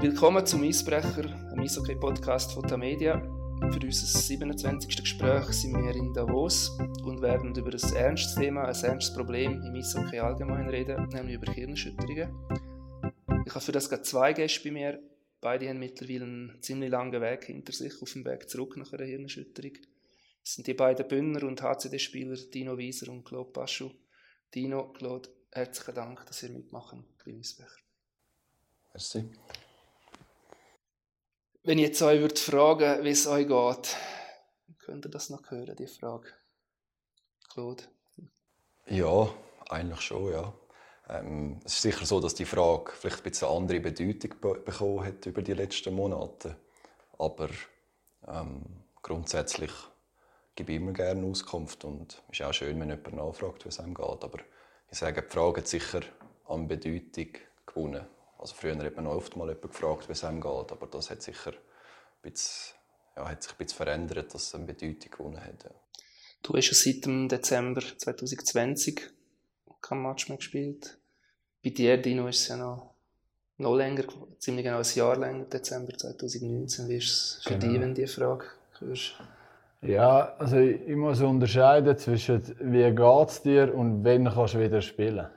Willkommen zum Eisbrecher, einem Eishockey-Podcast von Tamedia. Für unser 27. Gespräch sind wir in Davos und werden über ein ernstes Thema, ein ernstes Problem im Eishockey allgemein reden, nämlich über Hirnerschütterungen. Ich habe für das gerade zwei Gäste bei mir. Beide haben mittlerweile einen ziemlich langen Weg hinter sich auf dem Weg zurück nach einer Hirnerschütterung. Es sind die beiden Bünner und HCD-Spieler Dino Wieser und Claude Paschu. Dino, Claude, herzlichen Dank, dass ihr mitmachen beim Eisbrecher. Merci. Wenn ich jetzt euch würde fragen, wie es euch geht, könnt ihr das noch hören, die Frage? Claude? Ja, eigentlich schon, ja. Ähm, es ist sicher so, dass die Frage vielleicht ein bisschen andere Bedeutung be bekommen hat über die letzten Monate. Aber ähm, grundsätzlich gebe ich immer gerne Auskunft und es ist auch schön, wenn jemand nachfragt, wie es einem geht. Aber ich sage, die Frage hat sicher an Bedeutung gewonnen. Also früher hat man oft mal jemanden gefragt, wie es einem geht, aber das hat, sicher ein bisschen, ja, hat sich ein bisschen verändert, dass es eine Bedeutung gewonnen hat. Ja. Du hast ja seit dem Dezember 2020 kein Match mehr gespielt. Bei dir, Dino, ist es ja noch, noch länger, ziemlich genau ein Jahr länger, Dezember 2019. Wie ist es für genau. dich, wenn du diese Frage hörst? Ja, also ich muss unterscheiden zwischen wie geht es dir und wann kannst du wieder spielen.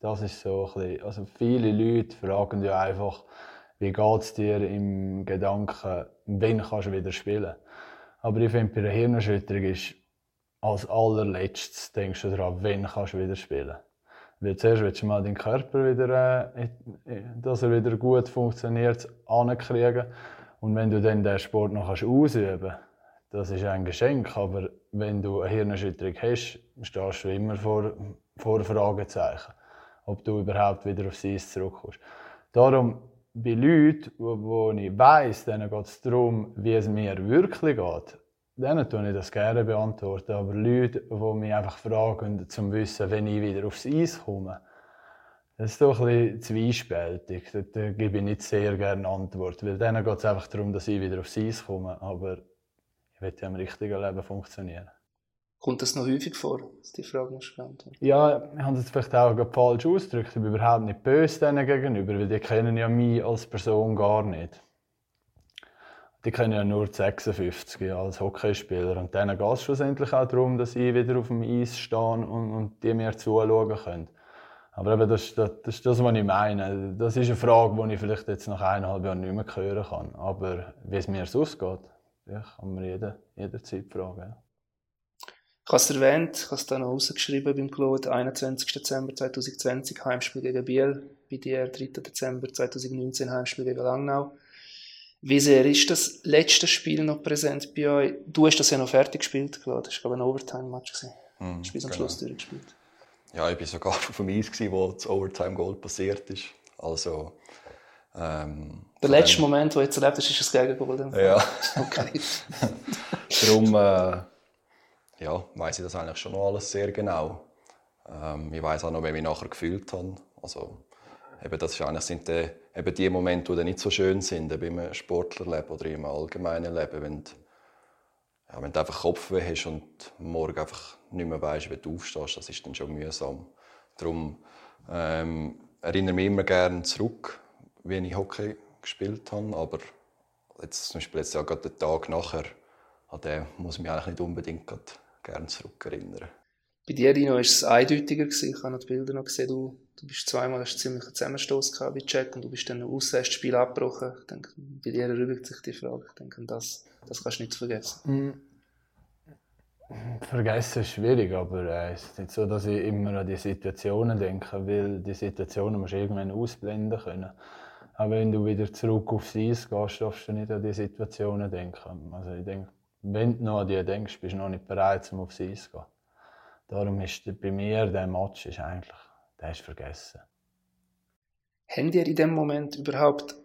Das ist so bisschen, also viele Leute fragen ja einfach, wie geht es dir im Gedanken, wann kannst du wieder spielen. Aber ich finde, bei einer Hirnerschütterung ist als allerletztes denkst du daran, wann kannst du wieder spielen. Weil zuerst willst du mal deinen Körper wieder, äh, dass er wieder gut funktioniert, ankriegen. Und wenn du dann den Sport noch ausüben kannst, das ist ein Geschenk. Aber wenn du eine Hirnerschütterung hast, stehst du immer vor, vor Fragezeichen ob du überhaupt wieder aufs Eis zurückkommst. Darum, bei Leuten, wo, wo ich weiss, denen geht es darum, wie es mir wirklich geht, denen tue ich das gerne beantworten. Aber Leute, die mich einfach fragen, um zu wissen, wenn ich wieder aufs Eis komme, das ist doch ein bisschen zwiespältig. Da, da gebe ich nicht sehr gerne Antwort. Weil denen geht es einfach darum, dass ich wieder aufs Eis komme. Aber ich will ja im richtigen Leben funktionieren. Kommt das noch häufig vor, dass die Frage musst beantworten? Ja, ich habe es vielleicht auch falsch ausgedrückt. Ich bin überhaupt nicht böse denen gegenüber, weil die kennen ja mich als Person gar nicht. Die kennen ja nur die 56 als Hockeyspieler. Und denen geht es schlussendlich auch darum, dass ich wieder auf dem Eis stehe und, und die mir zuschauen können. Aber eben, das, das, das ist das, was ich meine. Das ist eine Frage, die ich vielleicht jetzt nach eineinhalb Jahren nicht mehr hören kann. Aber wie es mir sonst geht, kann man jede, jederzeit fragen. Ja. Ich habe es erwähnt, ich habe es dann noch rausgeschrieben beim Claude, 21. Dezember 2020 Heimspiel gegen Biel, bei dir 3. Dezember 2019 Heimspiel gegen Langnau. Wie sehr ist das letzte Spiel noch präsent bei euch? Du hast das ja noch fertig gespielt, Claude. Das war ein Overtime-Match. Mhm, du hast bis am genau. Schluss durchgespielt. Ja, ich war sogar auf dem Eis, wo das Overtime-Goal passiert ist. Also, ähm, der letzte Moment, den du jetzt erlebt hast, ist das Gegengol. Ja. Okay. Darum... Äh, ja, weiß ich das eigentlich schon noch alles sehr genau. Ähm, ich weiß auch noch, wie ich mich nachher gefühlt habe. Also, eben, das sind die, eben die Momente, die nicht so schön sind, beim Sportlerleben oder im allgemeinen Leben, wenn du, ja, wenn du einfach Kopfweh hast und morgen einfach nicht mehr weißt, wie du aufstehst, das ist dann schon mühsam. Darum ähm, erinnere ich mich immer gerne zurück, wie ich Hockey gespielt habe, aber jetzt zum Beispiel jetzt ja gerade den Tag nachher, an den muss ich mich eigentlich nicht unbedingt gerne zurückerinnern. Bei dir, Dino, war es eindeutiger. Gewesen. Ich habe noch die Bilder noch gesehen. Du, du bist zweimal hast ziemlich einen Zusammenstoß bei Jack und du bist dann aus das Spiel abgebrochen. Ich denke, bei dir erübrigt sich die Frage. Ich denke, das, das kannst du nicht vergessen. Mm. Vergessen ist schwierig, aber äh, es ist nicht so, dass ich immer an die Situationen denke, weil die Situationen musst du irgendwann ausblenden können. Aber wenn du wieder zurück aufs Eis gehst, darfst du nicht an die Situationen denken. Also ich denke, wenn du noch an die denkst, bist du noch nicht bereit, um aufs Eis zu gehen. Darum ist bei mir der Match ist eigentlich, der ist vergessen. Habt ihr in dem Moment überhaupt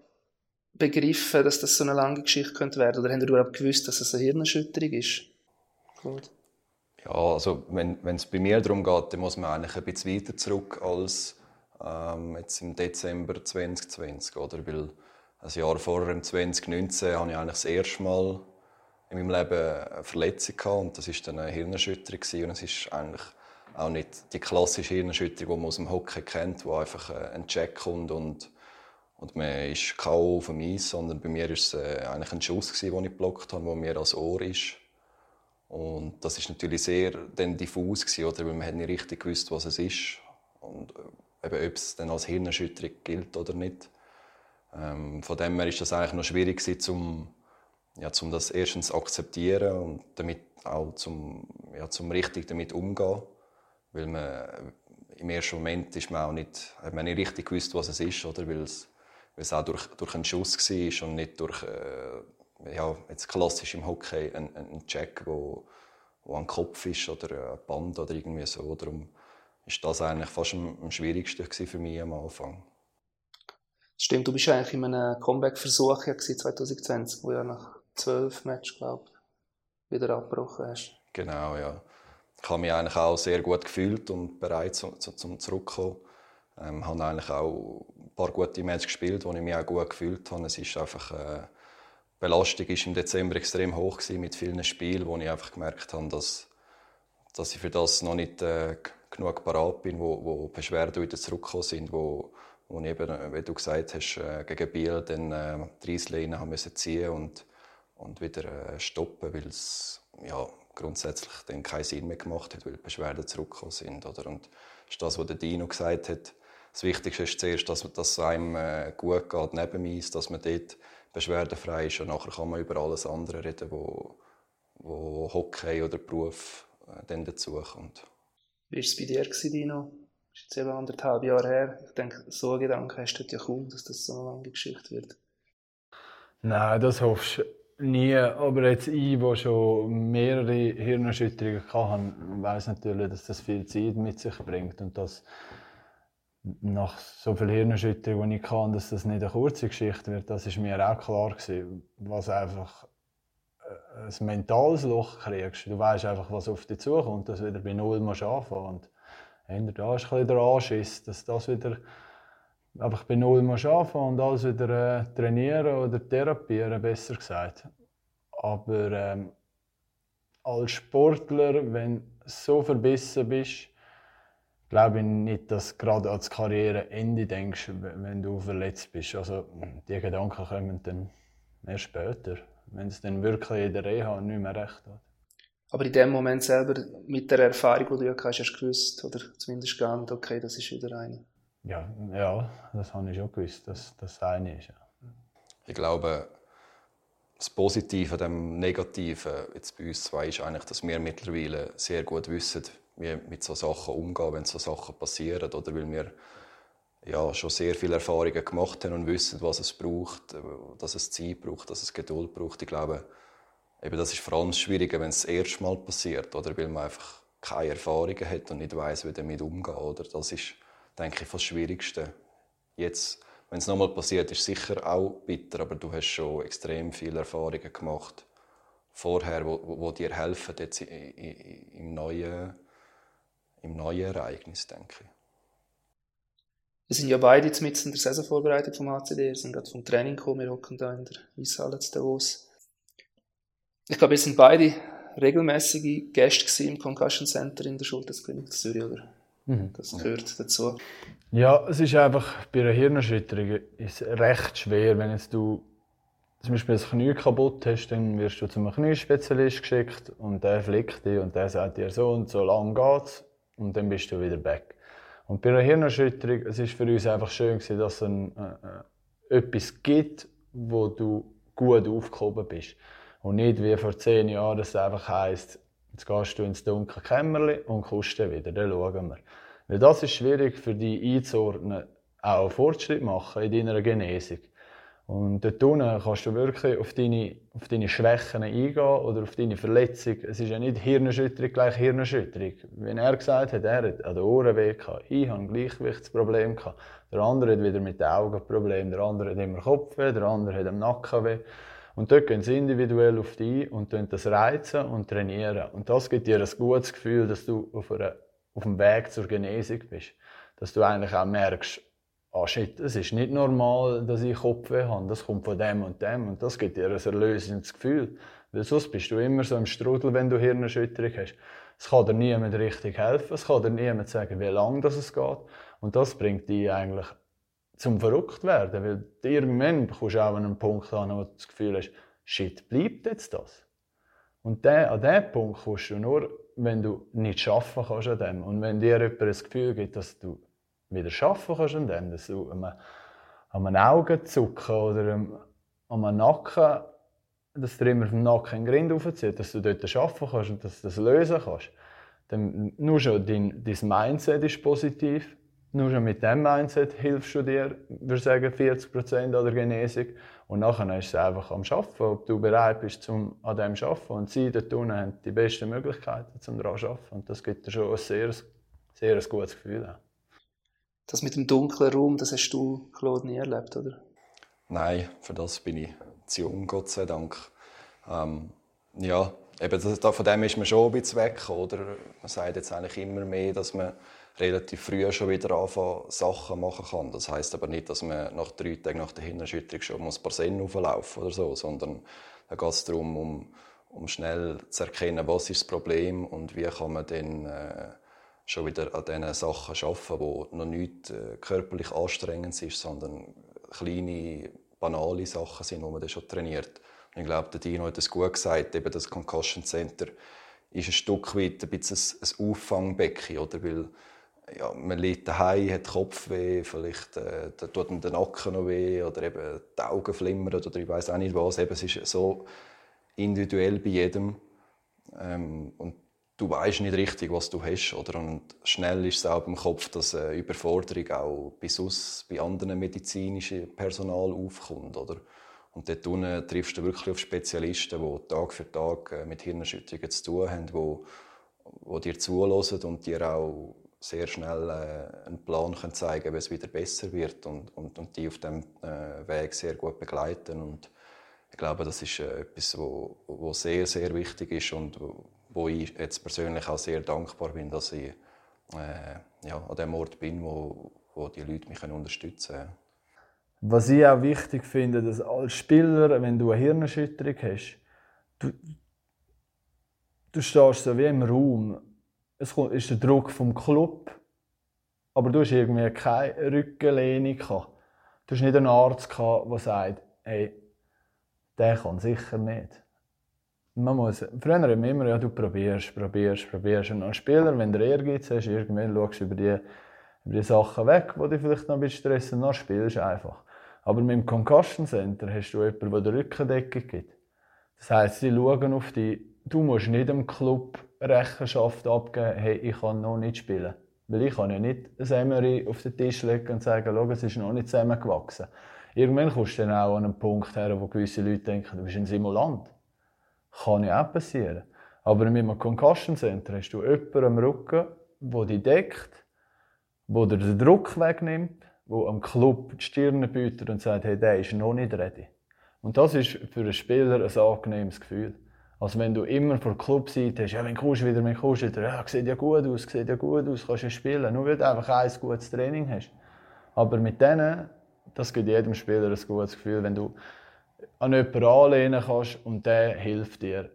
begriffen, dass das so eine lange Geschichte könnte werden? Oder habt ihr überhaupt gewusst, dass es eine Hirnerschütterung ist? Gut. Ja, also wenn es bei mir darum geht, dann muss man eigentlich ein bisschen weiter zurück als ähm, jetzt im Dezember 2020, oder? Weil ein Jahr vorher, im 2019, habe ich eigentlich das erste Mal in meinem Leben eine Verletzung gehabt und das ist dann eine Hirnerschütterung gewesen. und es ist eigentlich auch nicht die klassische Hirnerschütterung, die man aus dem Hockey kennt, wo einfach ein Check kommt und, Und man ist K.O. auf dem Eis, sondern bei mir war es äh, eigentlich ein Schuss, gewesen, den ich geblockt habe, der mir als Ohr ist. Und das ist natürlich sehr dann diffus, gewesen, oder? weil man nicht richtig gewusst, was es ist. Und äh, eben, ob es dann als Hirnerschütterung gilt oder nicht. Ähm, von dem her ist das eigentlich noch schwierig gewesen, um, ja, zum das erstens zu akzeptieren und damit auch zum, ja, zum richtig damit umgehen. Weil man im ersten Moment ist man auch nicht, hat man nicht richtig gewusst, was es ist, oder? Weil es weil es auch durch, durch einen Schuss war und nicht durch, äh, ja, jetzt klassisch im Hockey, ein, ein Check, wo, wo am Kopf ist oder ein Band oder irgendwie so. Darum ist das eigentlich fast am, am schwierigsten für mich am Anfang. Stimmt, du bist eigentlich in einem Comeback-Versuch 2020, wo ja nach zwölf Matches, glaube wieder abgebrochen hast. Genau, ja. Ich habe mich eigentlich auch sehr gut gefühlt und bereit zum, zum Zurückkommen. Ähm, habe eigentlich auch ein paar gute Matches gespielt, wo ich mich auch gut gefühlt habe. Es ist einfach, äh, die Belastung war im Dezember extrem hoch gewesen, mit vielen Spielen, wo ich einfach gemerkt habe, dass, dass ich für das noch nicht äh, genug parat bin, wo, wo Beschwerden wieder zurückgekommen sind, wo, ich eben, wie du gesagt hast, äh, gegen Biel dann äh, die Reissleine haben ziehen und, und wieder äh, stoppen, weil es ja, grundsätzlich dann keinen Sinn mehr gemacht hat, weil die Beschwerden zurückgekommen sind. Oder? Und das ist das, was der Dino gesagt hat, das Wichtigste ist zuerst, dass, dass es einem äh, gut geht neben mir, dass man dort beschwerdefrei ist und nachher kann man über alles andere reden, wo, wo Hockey oder Beruf äh, dann dazukommt. Wie war es bei dir, Dino? Das ist jetzt eben anderthalb Jahre her. Ich denke, so einen Gedanken hast du ja kaum, dass das so eine lange Geschichte wird. Nein, das hoffst du nie. Aber jetzt ich, der schon mehrere Hirnerschütterungen hatte, weiß natürlich, dass das viel Zeit mit sich bringt und dass nach so viel Hirnerschütterung, die ich kann, dass das nicht eine kurze Geschichte wird, das ist mir auch klar gewesen. Was einfach äh, ein mentales Loch kriegst. Du weißt einfach, was auf dich zukommt, dass du wieder bei Null musst anfangen und da ist ein der Anschiss, dass das wieder einfach bei Null musst anfangen und alles wieder äh, trainieren oder therapieren, besser gesagt. Aber ähm, als Sportler, wenn du so verbissen bist, glaube ich nicht, dass du gerade ans Karriereende denkst, wenn du verletzt bist. Also die Gedanken kommen dann erst später, wenn es dann wirklich in der Reha nicht mehr recht hat. Aber in dem Moment selber, mit der Erfahrung, die du ja hast, hast du gewusst, oder zumindest geahnt, okay, das ist wieder eine. Ja, ja das habe ich schon gewusst, dass das eine ist. Ja. Ich glaube, das Positive dem Negativen jetzt bei uns zwei ist eigentlich, dass wir mittlerweile sehr gut wissen, wie mit so Sachen umgehen, wenn so Sachen passieren. Oder weil wir ja, schon sehr viele Erfahrungen gemacht haben und wissen, was es braucht, dass es Zeit braucht, dass es Geduld braucht. Ich glaube, eben das ist vor allem schwieriger, wenn es das erste Mal passiert, oder weil man einfach keine Erfahrungen hat und nicht weiß, wie damit umgehen. Oder das ist, denke ich, das Schwierigste. Jetzt, wenn es nochmal passiert, ist sicher auch bitter, aber du hast schon extrem viele Erfahrungen gemacht vorher, wo, wo dir helfen jetzt im neuen im neuen Ereignis, denke ich. Wir sind ja beide jetzt mit in der Saisonvorbereitung vom ACD, wir sind gerade vom Training gekommen, wir hocken da in der Eishalle zu Davos. Ich glaube, wir sind beide regelmäßige Gäste im Concussion Center in der Schultersklinik Zürich, oder? Mhm. Das gehört dazu. Ja, es ist einfach bei einer Hirnerschütterung ist recht schwer, wenn jetzt du zum Beispiel das Knie kaputt hast, dann wirst du zu einem Kniespezialist geschickt und der flickt dich und der sagt dir so und so lang geht's und dann bist du wieder back. Und bei einer Hirnerschütterung, es ist für uns einfach schön gewesen, dass es ein, äh, äh, etwas gibt, wo du gut aufgehoben bist. Und nicht wie vor zehn Jahren, dass es einfach heisst, jetzt gehst du ins dunkle Kämmerchen und kommst dann wieder, dann schauen wir. Weil das ist schwierig für dich einzuordnen, auch Fortschritt machen in deiner Genesung. Und dort unten kannst du wirklich auf deine, auf deine Schwächen eingehen oder auf deine Verletzung. Es ist ja nicht Hirnerschütterung gleich Hirnerschütterung. Wie er gesagt hat, er hat an den Ohren weh gehabt. Ich habe ein Gleichgewichtsproblem gehabt. Der andere hat wieder mit den Augen Problem. Der andere hat immer Kopfweh, der andere hat am Nacken weh. Und dort gehen sie individuell auf dich und das reizen und trainieren. Und das gibt dir ein gutes Gefühl, dass du auf, einer, auf dem Weg zur Genesung bist. Dass du eigentlich auch merkst, ah shit, es ist nicht normal, dass ich Kopfweh habe, das kommt von dem und dem und das gibt dir ein erlösendes Gefühl. Weil sonst bist du immer so im Strudel, wenn du Hirnerschütterung hast. Es kann dir niemand richtig helfen, es kann dir niemand sagen, wie lange das geht. Und das bringt dich eigentlich zum verrückt werden, weil irgendwann kommst du auch an einen Punkt an, wo du das Gefühl hast, shit, bleibt jetzt das? Und der, an diesem Punkt kommst du nur, wenn du nicht arbeiten kannst an dem. Und wenn dir jemand das Gefühl gibt, dass du wieder arbeiten kannst an dem, dass du an einem Augenzucken oder an einem Nacken, dass dir immer vom Nacken ein Grind aufzieht, dass du dort arbeiten kannst und dass du das lösen kannst, dann nur schon dein, dein Mindset ist positiv. Nur schon mit diesem Mindset hilfst du dir, würde ich sagen, 40% an der Genesung. Und nachher ist es einfach am Arbeiten, ob du bereit bist, zum an dem zu arbeiten. Und sie dort unten haben die besten Möglichkeiten, um daran zu arbeiten. Und das gibt dir schon ein sehr, sehr ein gutes Gefühl. Das mit dem dunklen Raum, das hast du, Claude, nie erlebt, oder? Nein, für das bin ich zu jung, Gott sei Dank. Ähm, ja, eben das, von dem ist man schon ein bisschen weg, oder? Man sagt jetzt eigentlich immer mehr, dass man relativ früh schon wieder anfangen, Sachen machen kann. Das heißt aber nicht, dass man nach drei Tagen nach der Hirnerschütterung schon muss Parsen auflaufen oder so, sondern da geht es darum, um, um schnell zu erkennen, was ist das Problem und wie kann man dann äh, schon wieder an diesen Sachen arbeiten, die noch nicht äh, körperlich anstrengend sind, sondern kleine, banale Sachen sind, die man dann schon trainiert. Und ich glaube, der Dino hat es gut gesagt, eben das Concussion Center ist ein Stück weit ein bisschen ein Auffangbecken, oder? Weil ja, man liegt daheim, hat Kopfweh, vielleicht äh, tut man den Nacken noch weh oder eben die Augen flimmern oder ich weiß auch nicht was. Eben, es ist so individuell bei jedem ähm, und du weißt nicht richtig, was du hast. Oder? Und schnell ist es auch im Kopf, dass eine Überforderung auch bei, sonst, bei anderen medizinischen Personal aufkommt. Oder? Und dort unten triffst du wirklich auf Spezialisten, die Tag für Tag äh, mit Hirnerschütterungen zu tun haben, die, die dir zulassen und dir auch sehr schnell äh, einen Plan können zeigen wie es wieder besser wird und, und, und die auf dem äh, Weg sehr gut begleiten. Und ich glaube, das ist äh, etwas, wo, wo sehr, sehr wichtig ist und wo, wo ich jetzt persönlich auch sehr dankbar bin, dass ich äh, ja, an dem Ort bin, wo, wo die Leute mich können unterstützen können. Was ich auch wichtig finde, dass als Spieler, wenn du eine Hirnerschütterung hast, du, du stehst so wie im Raum es ist der Druck vom Club, aber du hast irgendwie keine Rückenlehne gehabt. Du hast nicht einen Arzt gehabt, der sagt, hey, der kann sicher nicht. Man muss, früher haben wir immer, ja, du probierst, probierst, probierst. Und als Spieler, wenn du Ehrgeiz hast, irgendwann schaust du über die, über die Sachen weg, die dich vielleicht noch ein bisschen stressen, dann spielst du einfach. Aber mit dem Concussion Center hast du jemanden, der die Rückendeckung gibt. Das heisst, sie schauen auf dich, du musst nicht dem Club Rechenschaft abgeben, hey, ich kann noch nicht spielen. Weil ich kann ja nicht ein Emery auf den Tisch legen und sagen, schau, es ist noch nicht zusammengewachsen. Irgendwann kommst du dann auch an einen Punkt her, wo gewisse Leute denken, du bist ein Simulant. Kann ja auch passieren. Aber mit einem Concussion Center hast du jemanden am Rücken, der dich deckt, der dir den Druck wegnimmt, der am Club die Stirn bietet und sagt, hey, der ist noch nicht ready. Und das ist für einen Spieler ein angenehmes Gefühl. Also wenn du immer vor Clubseite hast, ja, wenn kommst du wieder, wenn kommst wieder, ja, sieht ja gut aus, sieht ja gut aus, kannst ja spielen, nur weil du einfach ein gutes Training hast. Aber mit denen, das gibt jedem Spieler ein gutes Gefühl, wenn du an jemanden anlehnen kannst und der hilft dir,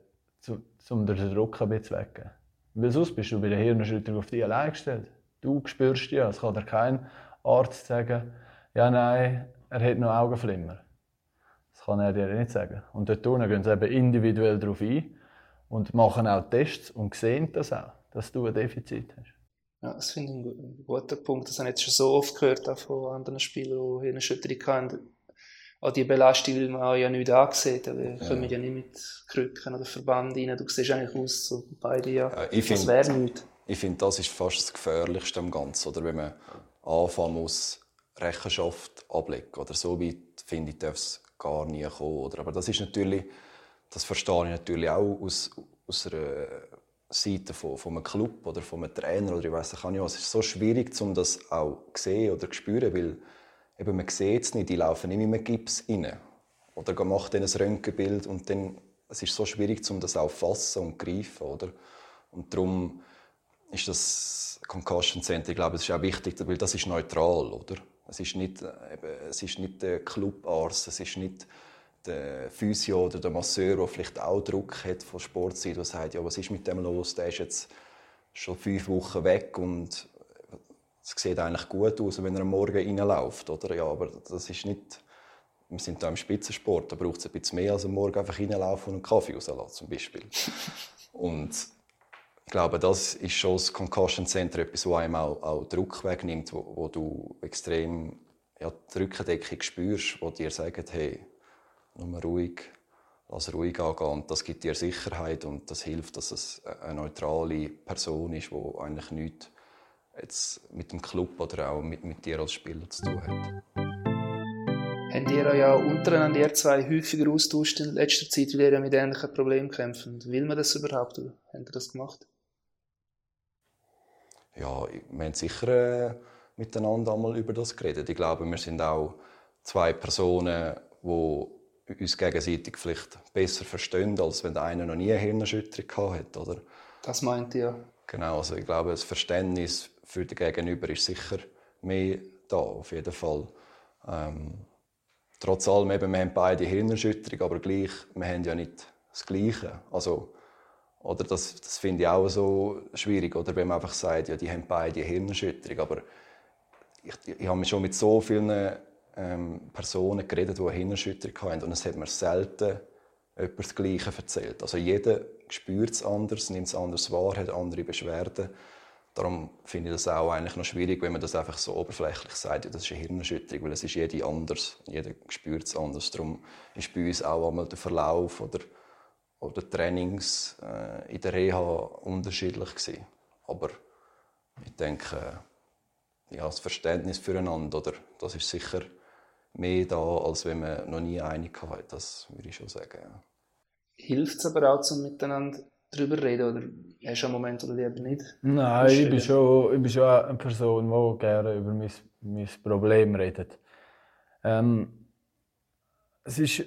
um den Druck ein bisschen zu wecken. Weil sonst bist du bei der Hirnerschütterung auf dich allein gestellt. Du spürst ja, es kann dir kein Arzt sagen, ja nein, er hat noch Augenflimmer kann er dir nicht sagen. Und dort unten gehen sie eben individuell darauf ein und machen auch Tests und sehen das auch, dass du ein Defizit hast. Ja, das finde ich ein guter Punkt. Das habe ich jetzt schon so oft gehört auch von anderen Spielern, die eine Schütterung haben. An die Belastung will man ja nicht ansehen. Wir ja. kommen ja nicht mit Krücken oder Verband rein. Du siehst eigentlich aus, so beide ja. ja ich das wäre nichts. Ich finde, das ist fast das Gefährlichste am Ganzen. Oder wenn man anfangen muss, Rechenschaft ablegen. Oder so weit, finde ich, darf es gar nie kommen. Oder? Aber das ist natürlich, das verstehe ich natürlich auch aus, aus einer Seite von, von einem Club oder von einem Trainer oder ich weiß nicht. Es ist so schwierig, um das auch zu sehen oder zu spüren, weil eben man sieht es nicht, die laufen nicht mit einem Gips rein. Oder macht dann ein Röntgenbild und dann, es ist so schwierig, um das auch zu fassen und zu greifen. Oder? Und darum ist das Concussion Center, ich glaube, es ist auch wichtig, weil das ist neutral, oder? Es ist nicht, äh, eben, es ist nicht der Clubarzt, es ist nicht der Physio oder der Masseur, der vielleicht auch Druck hat von Sportseite, der sagt, ja, was ist mit dem los, der ist jetzt schon fünf Wochen weg und es sieht eigentlich gut aus, wenn er am Morgen reinläuft, oder? Ja, aber das ist nicht, wir sind da im Spitzensport, da braucht es ein bisschen mehr als am Morgen einfach reinlaufen und einen Kaffee rauslassen, zum Beispiel. und ich glaube, das ist schon das Concussion Center, etwas, wo einem auch, auch Druck wegnimmt, wo, wo du extrem ja, die Rückendeckung spürst, wo dir sagen, hey, nur ruhig, lass ruhig angehen. Und das gibt dir Sicherheit und das hilft, dass es eine neutrale Person ist, die eigentlich nichts jetzt mit dem Club oder auch mit, mit dir als Spieler zu tun hat. Habt ihr euch ja untereinander ihr zwei häufiger austauscht in letzter Zeit, weil ihr ja mit ähnlichen Problemen kämpft? Will man das überhaupt? Oder habt ihr das gemacht? Ja, wir haben sicher äh, miteinander einmal über das geredet. Ich glaube, wir sind auch zwei Personen, die uns gegenseitig vielleicht besser verstehen, als wenn der eine noch nie eine Hirnerschütterung hat, oder? Das meint ihr? Genau, also ich glaube, das Verständnis für den Gegenüber ist sicher mehr da, auf jeden Fall. Ähm, trotz allem, eben, wir haben beide Hirnerschütterung, aber gleich, wir haben ja nicht das Gleiche. Also, oder das, das finde ich auch so schwierig, oder wenn man einfach sagt, ja, die haben beide Hirnerschütterung, aber ich, ich habe schon mit so vielen ähm, Personen geredet, die eine Hirnerschütterung haben und es hat mir selten jemand das Gleiche erzählt. Also jeder spürt es anders, nimmt es anders wahr, hat andere Beschwerden. Darum finde ich das auch eigentlich noch schwierig, wenn man das einfach so oberflächlich sagt, ja, das ist eine Hirnerschütterung, weil es ist jede anders, jeder spürt es anders. Darum ist bei uns auch einmal der Verlauf oder, oder Trainings äh, in der Reha unterschiedlich gewesen. Aber ich denke, ja, das Verständnis füreinander, oder, das ist sicher mehr da, als wenn man noch nie einig hatte. Das würde ich schon sagen. Ja. Hilft es aber auch, zum miteinander darüber reden? Oder hast du einen Moment oder lieber nicht? Nein, ich bin, schon, ich bin schon eine Person, die gerne über mein, mein Problem redet. Ähm, es ist,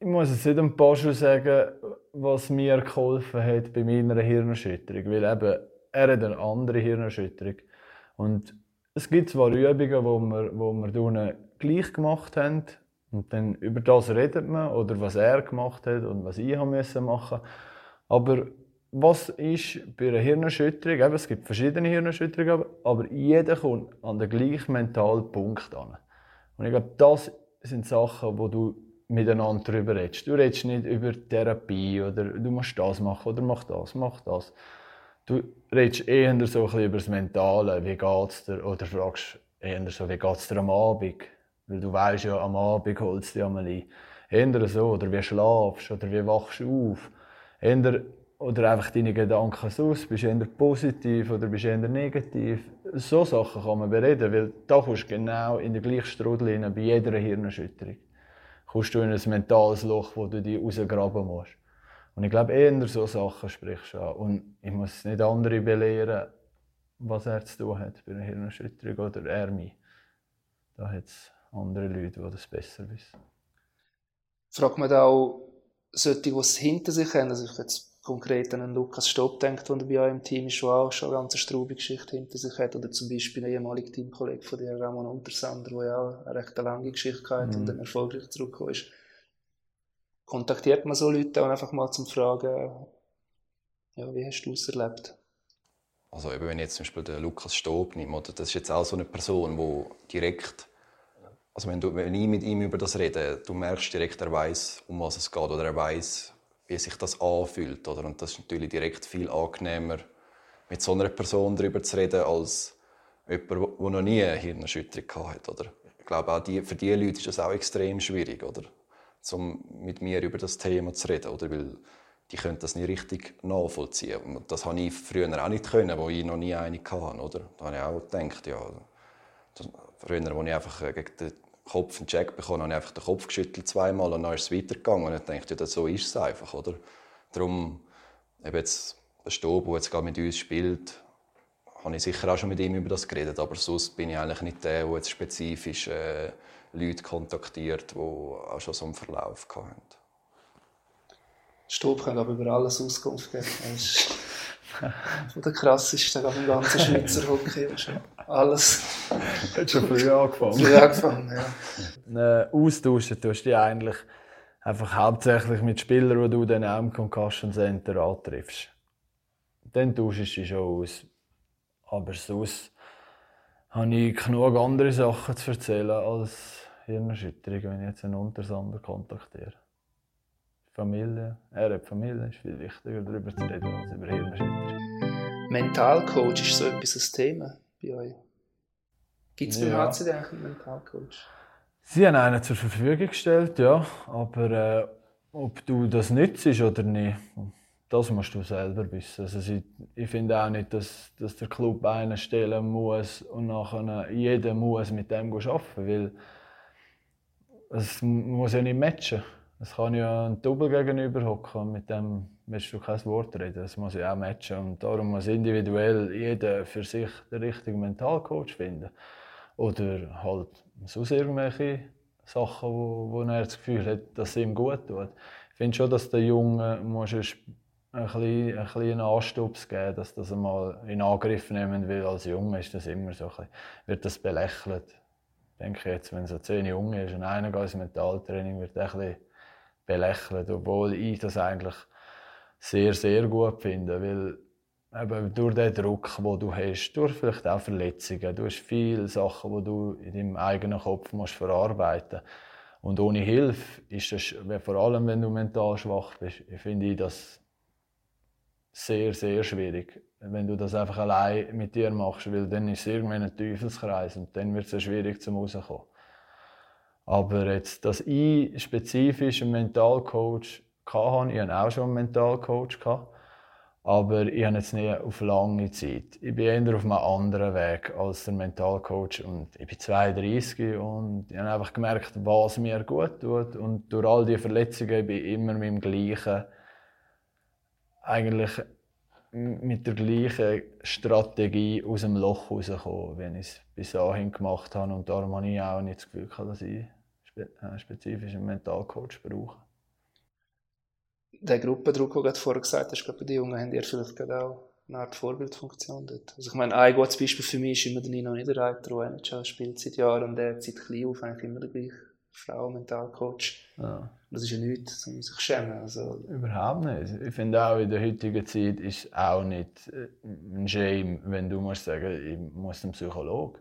ich muss jetzt nicht ein paar schon sagen, was mir geholfen hat bei meiner Hirnerschütterung. Weil eben, er hat eine andere Hirnerschütterung. Und es gibt zwar Übungen, wo wir, wo wir gleich gemacht haben, und dann über das redet man, oder was er gemacht hat und was ich haben müssen machen. Aber was ist bei einer Hirnerschütterung? Eben, es gibt verschiedene Hirnerschütterungen, aber jeder kommt an den gleichen mentalen Punkt an. Und ich glaube, das sind Sachen, wo du miteinander darüber redest. Du redest nicht über Therapie oder du musst das machen oder mach das, mach das. Du redest eher so über das Mentale, wie geht's dir, oder fragst eher so, wie geht's dir am Abend? Weil du weißt ja, am Abend holst du dich einmal ein. Eher so, oder wie schlafst oder wie wachst du auf. Eher, oder einfach deine Gedanken sonst. Bist du eher positiv oder bist du eher negativ? So Sachen kann man bereden, weil da kommst du genau in den gleichen Strudel rein, bei jeder Hirnerschütterung. Kommst du in ein mentales Loch, wo du dich rausgraben musst. Und ich glaube, eher so Sachen sprichst du an. Und ich muss nicht andere belehren, was er zu tun hat bei einer Hirnerschütterung oder er mich. Da hat es andere Leute, die das besser wissen. Fragt man da auch solche, die es hinter sich haben, also ich jetzt konkret an einen Lukas Stopp denkt, der bei euch im Team ist, der auch schon eine ganz straube Geschichte hinter sich hat, oder zum Beispiel ein ehemaliger Teamkollege von dir, Ramon Untersander, der ja auch eine recht lange Geschichte hatte mhm. und dann erfolgreich zurückgekommen ist kontaktiert man so Leute auch einfach mal zum Fragen, ja, wie hast du es erlebt? Also eben, wenn ich jetzt zum Beispiel den Lukas Stob nehme, oder, das ist jetzt auch so eine Person, die direkt, also wenn, du, wenn ich mit ihm über das rede, du merkst direkt, er weiß, um was es geht, oder er weiß, wie sich das anfühlt, oder? Und das ist natürlich direkt viel angenehmer, mit so einer Person darüber zu reden, als jemand, der noch nie eine Hirnerschütterung hatte, oder? Ich glaube, auch die, für diese Leute ist das auch extrem schwierig, oder? um mit mir über das Thema zu reden. Oder? Weil die können das nicht richtig nachvollziehen. Und das habe ich früher auch nicht können, wo ich noch nie eine hatte. Oder? Da habe ich auch gedacht, ja, früher, als ich einfach gegen den Kopf einen Check bekommen habe, habe ich einfach den Kopf geschüttelt zweimal und dann ist es weitergegangen. Und ich dachte, ja, so ist es einfach. Oder? Darum, eben jetzt, der Stob, der jetzt gerade mit uns spielt, habe ich sicher auch schon mit ihm über das geredet. Aber sonst bin ich eigentlich nicht der, der jetzt spezifisch äh, Leute kontaktiert, die auch schon so einen Verlauf hatten. Stob kann aber über alles Auskunft geben. Das ist von der krassesten im ganzen Schweizer Hockey. Alles. Hat schon früh angefangen. Früh angefangen, ja. Austauschen tust du eigentlich einfach hauptsächlich mit Spielern, die du dann auch im Concussion Center antriffst. Dann tauschst du dich schon aus. Aber sonst habe ich genug andere Sachen zu erzählen als Hirnerschütterung, wenn ich jetzt einen Untersander kontaktiere. Familie, er hat Familie, ist viel wichtiger darüber zu reden als über Hirnerschütterung. Mentalcoach ist so etwas ein Thema bei euch. Gibt es beim Ja. HCD eigentlich einen Mentalcoach? Sie haben einen zur Verfügung gestellt, ja, aber äh, ob du das nützt oder nicht, das musst du selber wissen. Also sie, ich finde auch nicht, dass, dass der Club einen stellen muss und nachher jeder muss mit dem arbeiten, weil es muss ja nicht matchen. Es kann ja ein Double gegenüber hocken mit dem willst du kein Wort reden. Es muss ja auch matchen und darum muss individuell jeder für sich den richtigen Mentalcoach finden. Oder halt sonst irgendwelche Sachen, wo, wo er das Gefühl hat, dass es ihm gut tut. Ich finde schon, dass der Junge muss ein, bisschen, ein bisschen Anstups geben, dass das einmal in Angriff nehmen will. Als Junge ist das immer so ein bisschen, wird das belächelt. Ich denke jetzt, wenn so zehn Junge ist und einer geht ins Mentaltraining, wird er ein bisschen belächelt, obwohl ich das eigentlich sehr, sehr gut finde, weil eben durch den Druck, den du hast, durch vielleicht auch Verletzungen, du hast viele Sachen, die du in deinem eigenen Kopf musst verarbeiten Und ohne Hilfe ist das, vor allem wenn du mental schwach bist, finde ich das sehr, sehr schwierig. Wenn du das einfach allein mit dir machst, weil dann ist es irgendwann ein Teufelskreis und dann wird es schwierig zum rauskommen. Aber jetzt, dass ich spezifisch einen Mentalcoach hatte, ich hatte auch schon einen Mentalcoach, aber ich habe jetzt nicht auf lange Zeit. Ich bin eher auf einem anderen Weg als der Mentalcoach und ich bin 32 und ich habe einfach gemerkt, was mir gut tut und durch all die Verletzungen bin ich immer mit dem gleichen, eigentlich mit der gleichen Strategie aus dem Loch rausgekommen, wie ich es bis dahin gemacht habe und darum habe ich auch nicht das Gefühl dass ich äh, spezifisch einen Mentalcoach brauche. Der Gruppendruck, den du gerade vorher gesagt hast, glaube, die Jungen haben ja vielleicht gerade auch eine Art Vorbildfunktion dort. Also ich meine, ein gutes Beispiel für mich ist immer der Nino Niederreiter, der NHL spielt seit Jahren und der seit klein auf eigentlich immer der gleiche Frau Mentalcoach. Ja. Das ist ja nichts, um sich zu schämen. Also, Überhaupt nicht. Ich finde auch in der heutigen Zeit ist es auch nicht äh, ein Shame, wenn du musst sagen, ich muss zum Psychologen.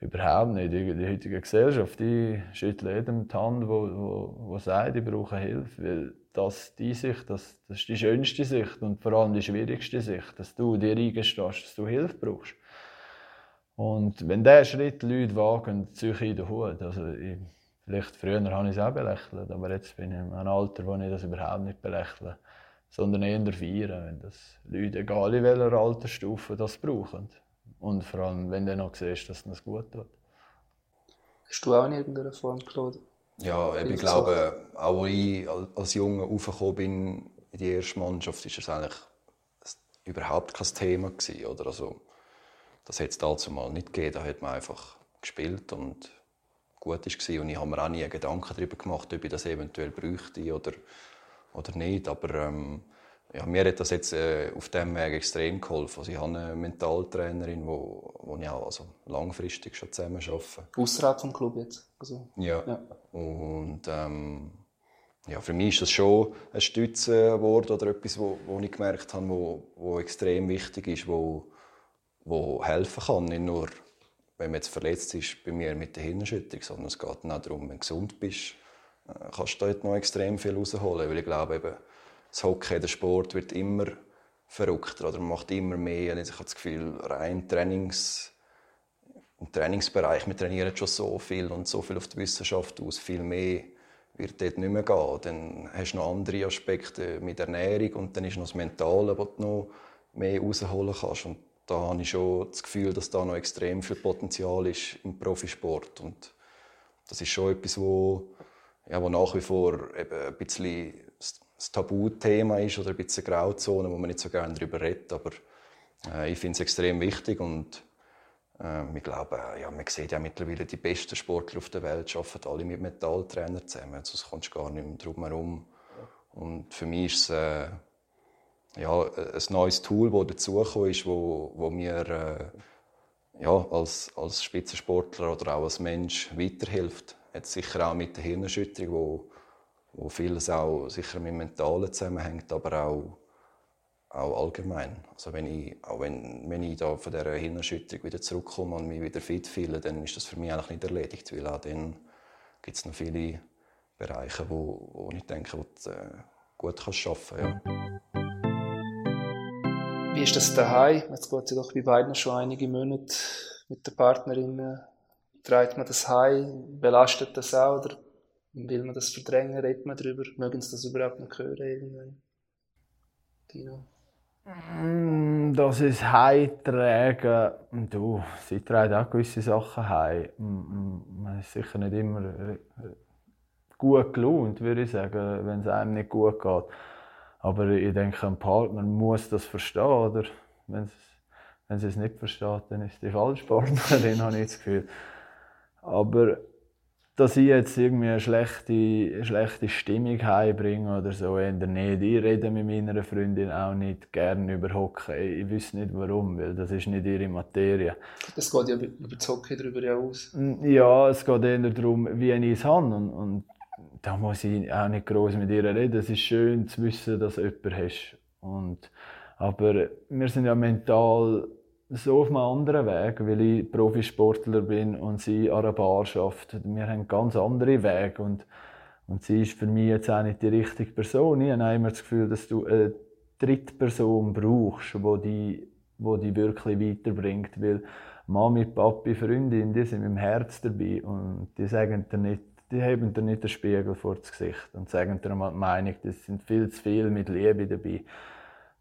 Überhaupt nicht. In der heutigen Gesellschaft, die schüttelt jedem die Hand, wo, wo, wo sagt, ich brauche Hilfe. Weil das, die Sicht, das, das ist die schönste Sicht und vor allem die schwierigste Sicht, dass du dir eingestehst, dass du Hilfe brauchst. Und wenn dieser Schritt Leute wagen, ziehe ich in den Hut. Also ich, vielleicht früher habe ich es auch belächelt, aber jetzt bin ich in einem Alter, wo ich das überhaupt nicht belächle, sondern eher feiern, wenn das Leute, egal in welcher Altersstufe, das brauchen. Und vor allem, wenn du noch siehst, dass es das gut tut. hast du auch in irgendeiner Form, Claude? Ja, ich glaube, auch als ich als Junge aufgekommen bin in die erste Mannschaft, war das eigentlich überhaupt kein Thema. Gewesen, oder? Also, das hat es dazu mal nicht gegeben. Da hat man einfach gespielt und gut war. Und ich habe mir auch nie Gedanken darüber gemacht, ob ich das eventuell bräuchte oder, oder nicht. Aber ähm, ja, mir hat das jetzt äh, auf diesem Weg extrem geholfen. Also ich habe eine Mentaltrainerin, wo, wo ich auch also langfristig schon zusammen arbeite. Außerhalb vom Club jetzt? Also, Ja. Ja. Und ähm, ja, für mich ist das schon ein Stützenwort oder etwas, wo, wo ich gemerkt habe, wo, wo extrem wichtig ist, wo, wo helfen kann. Nicht nur, wenn man jetzt verletzt ist, bei mir mit der Hirnerschütterung, sondern es geht dann auch darum, wenn du gesund bist, äh, kannst du dort noch extrem viel rausholen. Weil ich glaube, eben, das Hockey, der Sport wird immer verrückter oder man macht immer mehr. Ich habe das Gefühl, rein Trainings im Trainingsbereich, wir trainieren schon so viel und so viel auf die Wissenschaft aus, viel mehr wird dort nicht mehr gehen. Dann hast du noch andere Aspekte mit Ernährung und dann ist noch das Mentale, wo du noch mehr rausholen kannst. Und da habe ich schon das Gefühl, dass da noch extrem viel Potenzial ist im Profisport. Und das ist schon etwas, wo, ja, wo nach wie vor eben ein bisschen das Tabuthema ist oder ein bisschen eine Grauzone, wo man nicht so gerne darüber redet. Aber äh, ich finde es extrem wichtig und äh, ich glaube, ja, man sieht ja mittlerweile, die besten Sportler auf der Welt arbeiten alle mit Metalltrainern zusammen. Sonst kommst du gar nicht mehr drum herum. Und für mich ist es äh, ja, ein neues Tool, das dazugekommen ist, wo, wo mir äh, ja, als, als Spitzensportler oder auch als Mensch weiterhilft. Jetzt sicher auch mit der Hirnerschütterung, wo, wo vieles auch sicher mit dem Mentalen zusammenhängt, aber auch auch allgemein. Also wenn ich, auch wenn, wenn ich da von dieser Hirnerschütterung wieder zurückkomme und mich wieder fit fühle, dann ist das für mich eigentlich nicht erledigt, weil auch dann gibt es noch viele Bereiche, wo, wo ich denke, wo du äh, gut kannst arbeiten ja. Wie ist das daheim? Jetzt geht es ja doch bei beiden schon einige Monate mit der Partnerin. Treibt man das heim? Belastet das auch? Oder will man das verdrängen? Redet man darüber? Mögen sie das überhaupt noch hören? Dino? Mm, das ist Heimtragen. Du, sie tragen auch gewisse Sachen heim. Man ist sicher nicht immer äh, gut gelohnt, würde ich sagen, wenn es einem nicht gut geht. Aber ich denke, ein Partner muss das verstehen. Oder wenn sie es nicht versteht, dann ist die falsche Partnerin, habe ich das Gefühl. Aber dass ich jetzt irgendwie eine schlechte, eine schlechte Stimmung heimbringe oder so, eher nicht. Ich rede mit meiner Freundin auch nicht gerne über Hockey. Ich weiß nicht warum, weil das ist nicht ihre Materie. Das geht ja über das Hockey darüber ja aus. Ja, es geht eher darum, wie ich es habe. Und, und da muss ich auch nicht groß mit ihr reden. Es ist schön zu wissen, dass du jemanden hast. Und, aber wir sind ja mental so auf einem anderen Weg, weil ich Profisportler bin und sie an einer Bar arbeitet. Wir haben ganz andere Wege und, und sie ist für mich jetzt auch nicht die richtige Person. Ich habe immer das Gefühl, dass du eine dritte Person brauchst, die die, die die wirklich weiterbringt, weil Mami, Papi, Freundin, die sind mit dem Herz dabei und die sagen dir nicht, die haben dir nicht den Spiegel vor das Gesicht und sagen dir mal die Meinung, das sind viel zu viel mit Liebe dabei.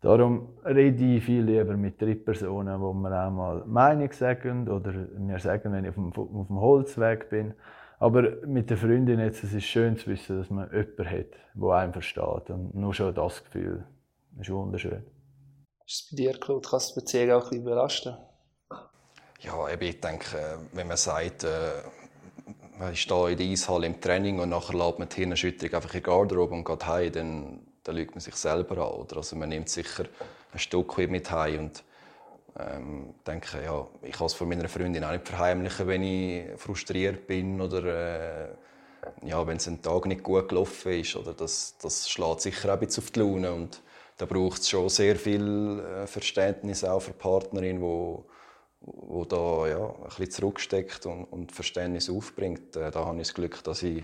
Darum rede ich viel lieber mit drei Personen, wo mir auch mal Meinung sagen oder mir sagen, wenn ich auf dem, auf dem Holzweg bin. Aber mit der Freundin jetzt, es ist schön zu wissen, dass man jemanden hat, der einem versteht. Und nur schon das Gefühl ist wunderschön. Ist es bei dir, Claude, kann es die Beziehung auch ein bisschen belasten? Ja, ich denke, wenn man sagt, äh, man ist hier in der Eishalle im Training und nachher lädt man die Hirnerschütterung einfach in die Garderobe und geht heim, dann da lügt man sich selber an. Oder? Also man nimmt sicher ein Stück mit heim und ähm, denke, ja, ich kann es von meiner Freundin auch nicht verheimlichen, wenn ich frustriert bin oder äh, ja, wenn es ein Tag nicht gut gelaufen ist. Oder das, das schlägt sicher auch ein bisschen auf die Laune und da braucht es schon sehr viel äh, Verständnis auch für die Partnerin, wo wo da ja, ein bisschen zurücksteckt und, und Verständnis aufbringt. Äh, da habe ich das Glück, dass ich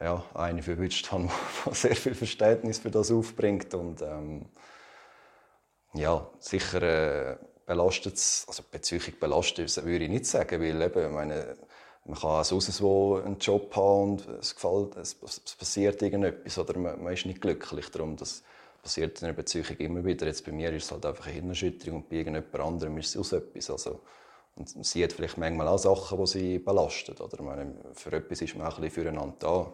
ja, eine verwünscht habe, die sehr viel Verständnis für das aufbringt. Und ähm, ja, sicher äh, belastet es, also bezüglich belastet würde ich nicht sagen, weil eben, meine, man kann sonst wo einen Job haben und es, gefällt, es, es passiert irgendetwas oder man, man, ist nicht glücklich. Darum, das passiert in einer Beziehung immer wieder. Jetzt bei mir ist es halt einfach eine Hirnerschütterung und bei irgendjemand anderem ist es aus etwas. Also, und sie hat vielleicht manchmal auch Sachen, die sie belastet. Oder? Meine, für etwas ist man auch ein füreinander da.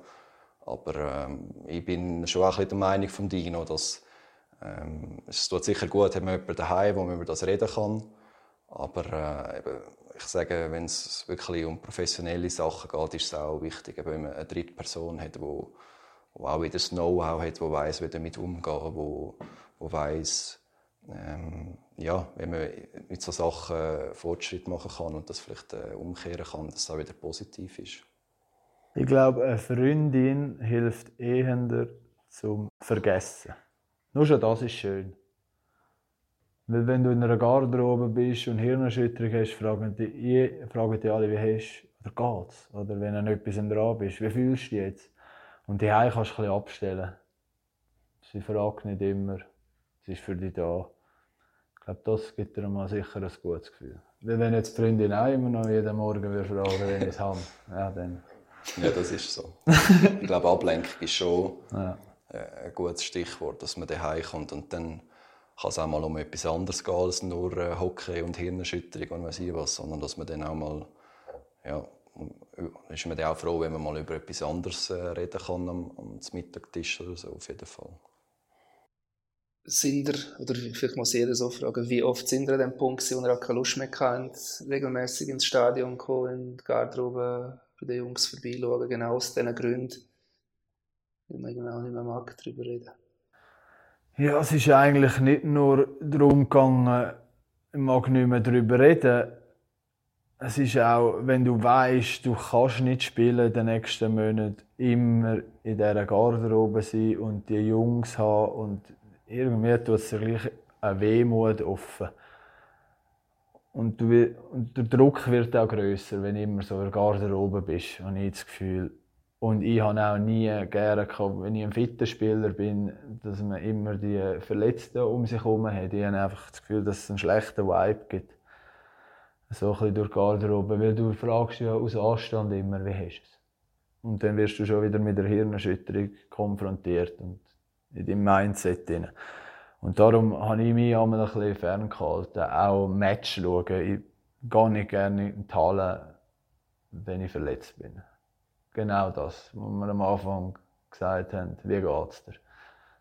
Aber ähm, ich bin schon auch ein der Meinung von Dino, dass ähm, es tut sicher gut, wenn man jemanden daheim, wo man über das reden kann. Aber äh, eben, ich sage, wenn es wirklich um professionelle Sachen geht, ist es auch wichtig, wenn man eine dritte Person hat, wo auch wieder das Know-how hat, wo weiß, wie damit umgehen, wo, wo weiß, ähm, ja, wenn man mit solchen Sachen Fortschritt machen kann und das vielleicht äh, umkehren kann, dass es auch wieder positiv ist. Ich glaube, eine Freundin hilft eher zum Vergessen. Nur schon das ist schön. Weil wenn du in einer Garderobe bist und Hirnerschütterung hast, fragen die, fragen die alle, wie hast du, oder geht's? Oder wenn du etwas dran bist, wie fühlst du dich jetzt? Und die kannst du ein bisschen abstellen. Sie fragt nicht immer, sie ist für dich da. Ich glaube, das gibt dir mal sicher ein gutes Gefühl. Wenn jetzt die Freundin auch immer noch jeden Morgen würde fragen, wenn ich es habe, ja, dann... Ja, das ist so. ich glaube, Ablenkung ist schon ja. Äh, ein gutes Stichwort, dass man daheim kommt und dann kann es auch mal um etwas anderes gehen als nur äh, Hockey und Hirnerschütterung und weiß ich was, sondern dass man dann auch mal, ja, ist man dann auch froh, wenn man mal über etwas anderes äh, reden kann am, am Mittagtisch oder so, auf jeden Fall sind ihr, oder vielleicht muss jeder so fragen, wie oft sind ihr an dem Punkt, wo ihr auch keine Lust mehr habt, regelmäßig ins Stadion kommen, in die Garderobe bei den Jungs vorbeischauen, genau aus diesen Gründen, weil man genau nicht mehr mag, darüber reden. Ja, es ist eigentlich nicht nur darum gegangen, ich mag nicht mehr darüber reden. Es ist auch, wenn du weißt, du kannst nicht spielen den nächsten Monat immer in dieser Garderobe sein und die Jungs haben und irgendwie tut es gleich eine Wehmut offen. Und, du, und der Druck wird auch grösser, wenn du immer so in der Garderobe bist, habe ich das Gefühl. Und ich habe auch nie gerne wenn ich ein fitter Spieler bin, dass man immer die Verletzten um sich herum hat. Ich habe einfach das Gefühl, dass es einen schlechten Vibe gibt. So ein bisschen durch die Garderobe, weil du fragst ja aus Anstand immer, wie hast du es? Und dann wirst du schon wieder mit der Hirnerschütterung konfrontiert und in deinem Mindset drin. Und darum habe ich mich einmal ein bisschen ferngehalten. Auch Match schauen. Ich gehe nicht gerne in die Halle, wenn ich verletzt bin. Genau das, was wir am Anfang gesagt haben. Wie geht es dir?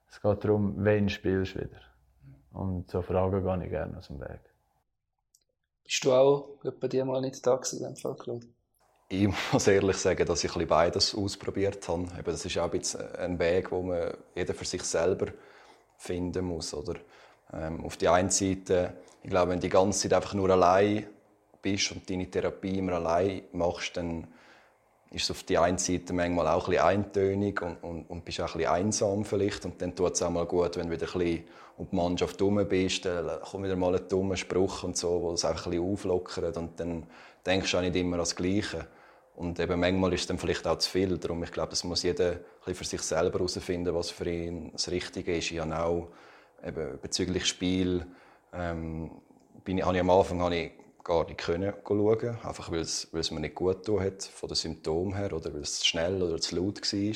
Es geht darum, wen spielst du wieder. Und so Fragen gehe ich gerne aus dem Weg. Bist du auch bei dir mal nicht da gewesen, in dem Fall, Claude? Ich muss ehrlich sagen, dass ich ein beides ausprobiert habe. Das ist auch ein Weg, wo man jeder für sich selber finden muss. Oder? Ähm, auf der einen Seite, ich glaube, wenn du die ganze Zeit einfach nur allein bist und deine Therapie immer allein machst, dann ist es auf die einen Seite manchmal auch ein bisschen eintönig und, und, und bist auch ein bisschen einsam vielleicht. Und dann tut es auch mal gut, wenn du wieder ein bisschen um die Mannschaft herum bist, dann kommt wieder mal ein dummer Spruch und so, wo es einfach ein bisschen auflockert und dann denkst du auch nicht immer an das Gleiche. Und eben manchmal ist es dann vielleicht auch zu viel. Darum, ich glaube, das muss jeder für sich selber herausfinden, was für ihn das Richtige ist. Ich habe auch eben bezüglich Spiel, ähm, bin ich, habe ich am Anfang habe ich gar nicht können schauen, einfach weil es, weil es mir nicht gut getan hat, von den Symptomen her, oder weil es zu schnell oder zu laut war.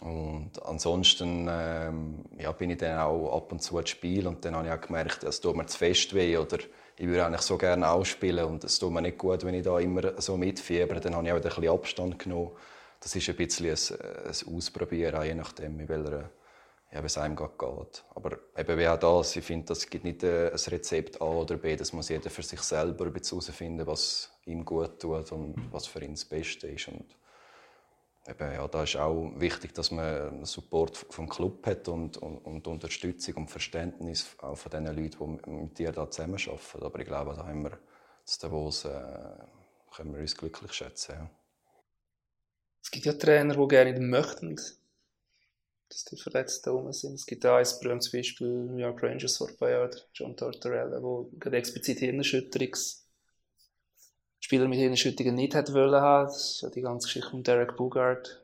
Und ansonsten ähm, ja, bin ich dann auch ab und zu ins Spiel und dann habe ich auch gemerkt, es tut mir zu fest weh oder ich würde eigentlich so gerne ausspielen und es tut mir nicht gut, wenn ich da immer so mitfieber. Dann habe ich auch ein bisschen Abstand genommen. Das ist ein bisschen ein, ein Ausprobieren, je nachdem, in welcher ja, wie es einem geht. Aber eben wie auch das, ich finde, es gibt nicht ein Rezept A oder B, das muss jeder für sich selber herausfinden, was ihm gut tut und was für ihn das Beste ist. Und eben, ja, da ist auch wichtig, dass man Support vom Club hat und, und, und Unterstützung und Verständnis auch von den Leuten, die mit dir da zusammenarbeiten. Aber ich glaube, da haben wir zu Davos, äh, können wir uns glücklich schätzen. Ja. Es gibt ja Trainer, die gerne möchten, dass die Verletzten da sind. Es gibt auch ein berühmtes Beispiel, New York Rangers vor ein paar Jahren, John Tortorella, gerade explizit Hirnerschütterungs Spieler mit Hirnerschütterungen nicht hätte wollen haben. Das ist ja die ganze Geschichte von Derek Bugard,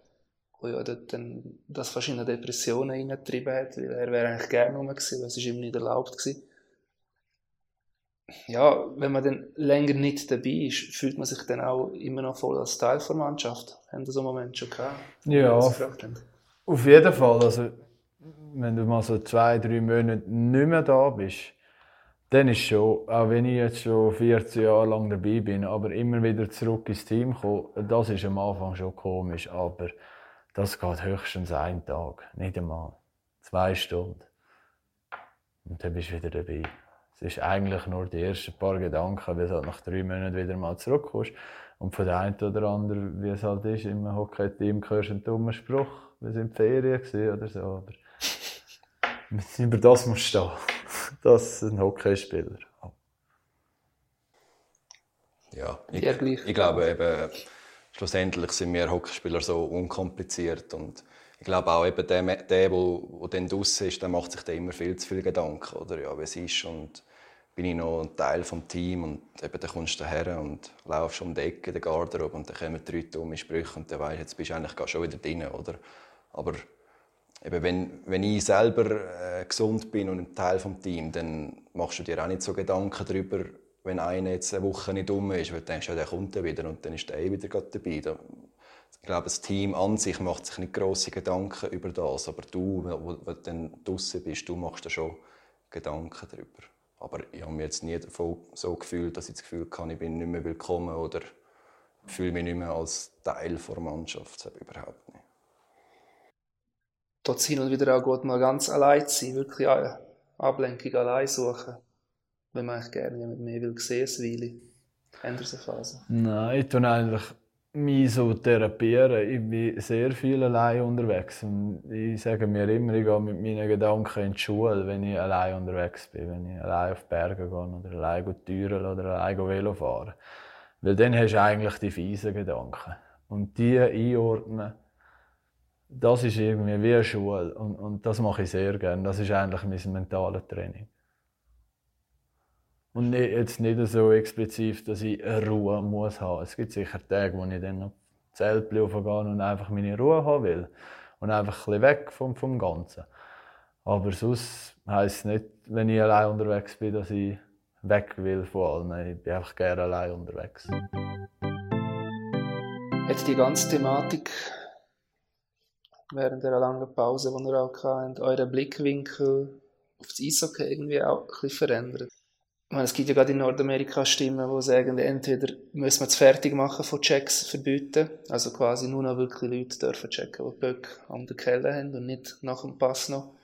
wo ja dort dann das fast in eine Depression hineingetrieben hat, weil er wäre eigentlich gerne rum gewesen, weil es ist ihm nicht erlaubt gewesen. Ja, wenn man dann länger nicht dabei ist, fühlt man sich dann auch immer noch voll als Teil der Mannschaft. Haben Sie so einen Moment schon gehabt? Ja, auf jeden Fall. Also, wenn du mal so zwei, drei Monate nicht mehr da bist, dann ist schon, auch wenn ich jetzt schon 14 Jahre lang dabei bin, aber immer wieder zurück ins Team kommen, das ist am Anfang schon komisch, aber das geht höchstens einen Tag, nicht einmal. Zwei Stunden. Und dann bist du wieder dabei. Es ist eigentlich nur die ersten paar Gedanken, wie du halt nach drei Monaten wieder mal zurückkommst. Und von der einen oder anderen, wie es halt ist, im Hockey-Team hörst du einen dummen Spruch. Wir sind in Ferien oder so, aber über das musst du stehen. Das ist ein Hockeyspieler. Ja, ich, ich glaube eben, schlussendlich sind wir Hockeyspieler so unkompliziert und ich glaube auch eben der, der, wo, dann draußen ist, der macht sich da immer viel zu viel Gedanken, oder ja, wie es ist und bin ich noch ein Teil des Teams und eben dann kommst du her und laufst um die Ecke, den Garderobe und dann kommen drei dumme Sprüche und dann weißt jetzt bist du eigentlich schon wieder drin, oder? Aber eben, wenn, wenn ich selber äh, gesund bin und ein Teil des Teams, dann machst du dir auch nicht so Gedanken darüber, wenn einer jetzt eine Woche nicht dumm ist, weil du denkst, ja, der kommt dann wieder und dann ist der eh wieder dabei. Da, ich glaube, das Team an sich macht sich nicht grosse Gedanken über das, aber du, wo, du dann draußen bist, du machst da schon Gedanken darüber. Aber ich habe mich jetzt nie so gefühlt, dass ich das Gefühl hatte, ich bin nicht mehr willkommen oder fühle mich nicht mehr als Teil der Mannschaft. Überhaupt nicht dort hin und wieder auch gut mal ganz allein zu sein, wirklich eine Ablenkung allein suchen, wenn man eigentlich gerne jemand mehr will sehen, Weile. Haben Sie Phase? Nein, ich tue eigentlich mich so therapieren. Ich bin sehr viel allein unterwegs. Und ich sage mir immer, ich gehe mit meinen Gedanken in die Schule, wenn ich allein unterwegs bin. Wenn ich allein auf die Berge gehe oder allein Türen oder allein Velo fahren. Weil dann hast du eigentlich die fiesen Gedanken. Und die einordnen, das ist irgendwie wie eine Schule und, und das mache ich sehr gerne. Das ist eigentlich mein mentales Training. Und jetzt nicht so explizit, dass ich Ruhe muss haben. Es gibt sicher Tage, wo ich dann noch Zelt gehe und einfach meine Ruhe haben will. Und einfach ein weg vom, vom Ganzen. Aber sonst heisst es nicht, wenn ich allein unterwegs bin, dass ich weg will von allem. Ich bin einfach gerne allein unterwegs. Hat die ganze Thematik während der langen Pause, die ihr auch hattet, euren Blickwinkel auf das Eishockey irgendwie auch ein verändert? Ich meine, es gibt ja gerade in Nordamerika Stimmen, die sagen, entweder müssen wir es fertig machen von Checks verbieten, also quasi nur noch wirklich Leute dürfen checken, die Böck an der Kelle haben und nicht nach dem Pass noch.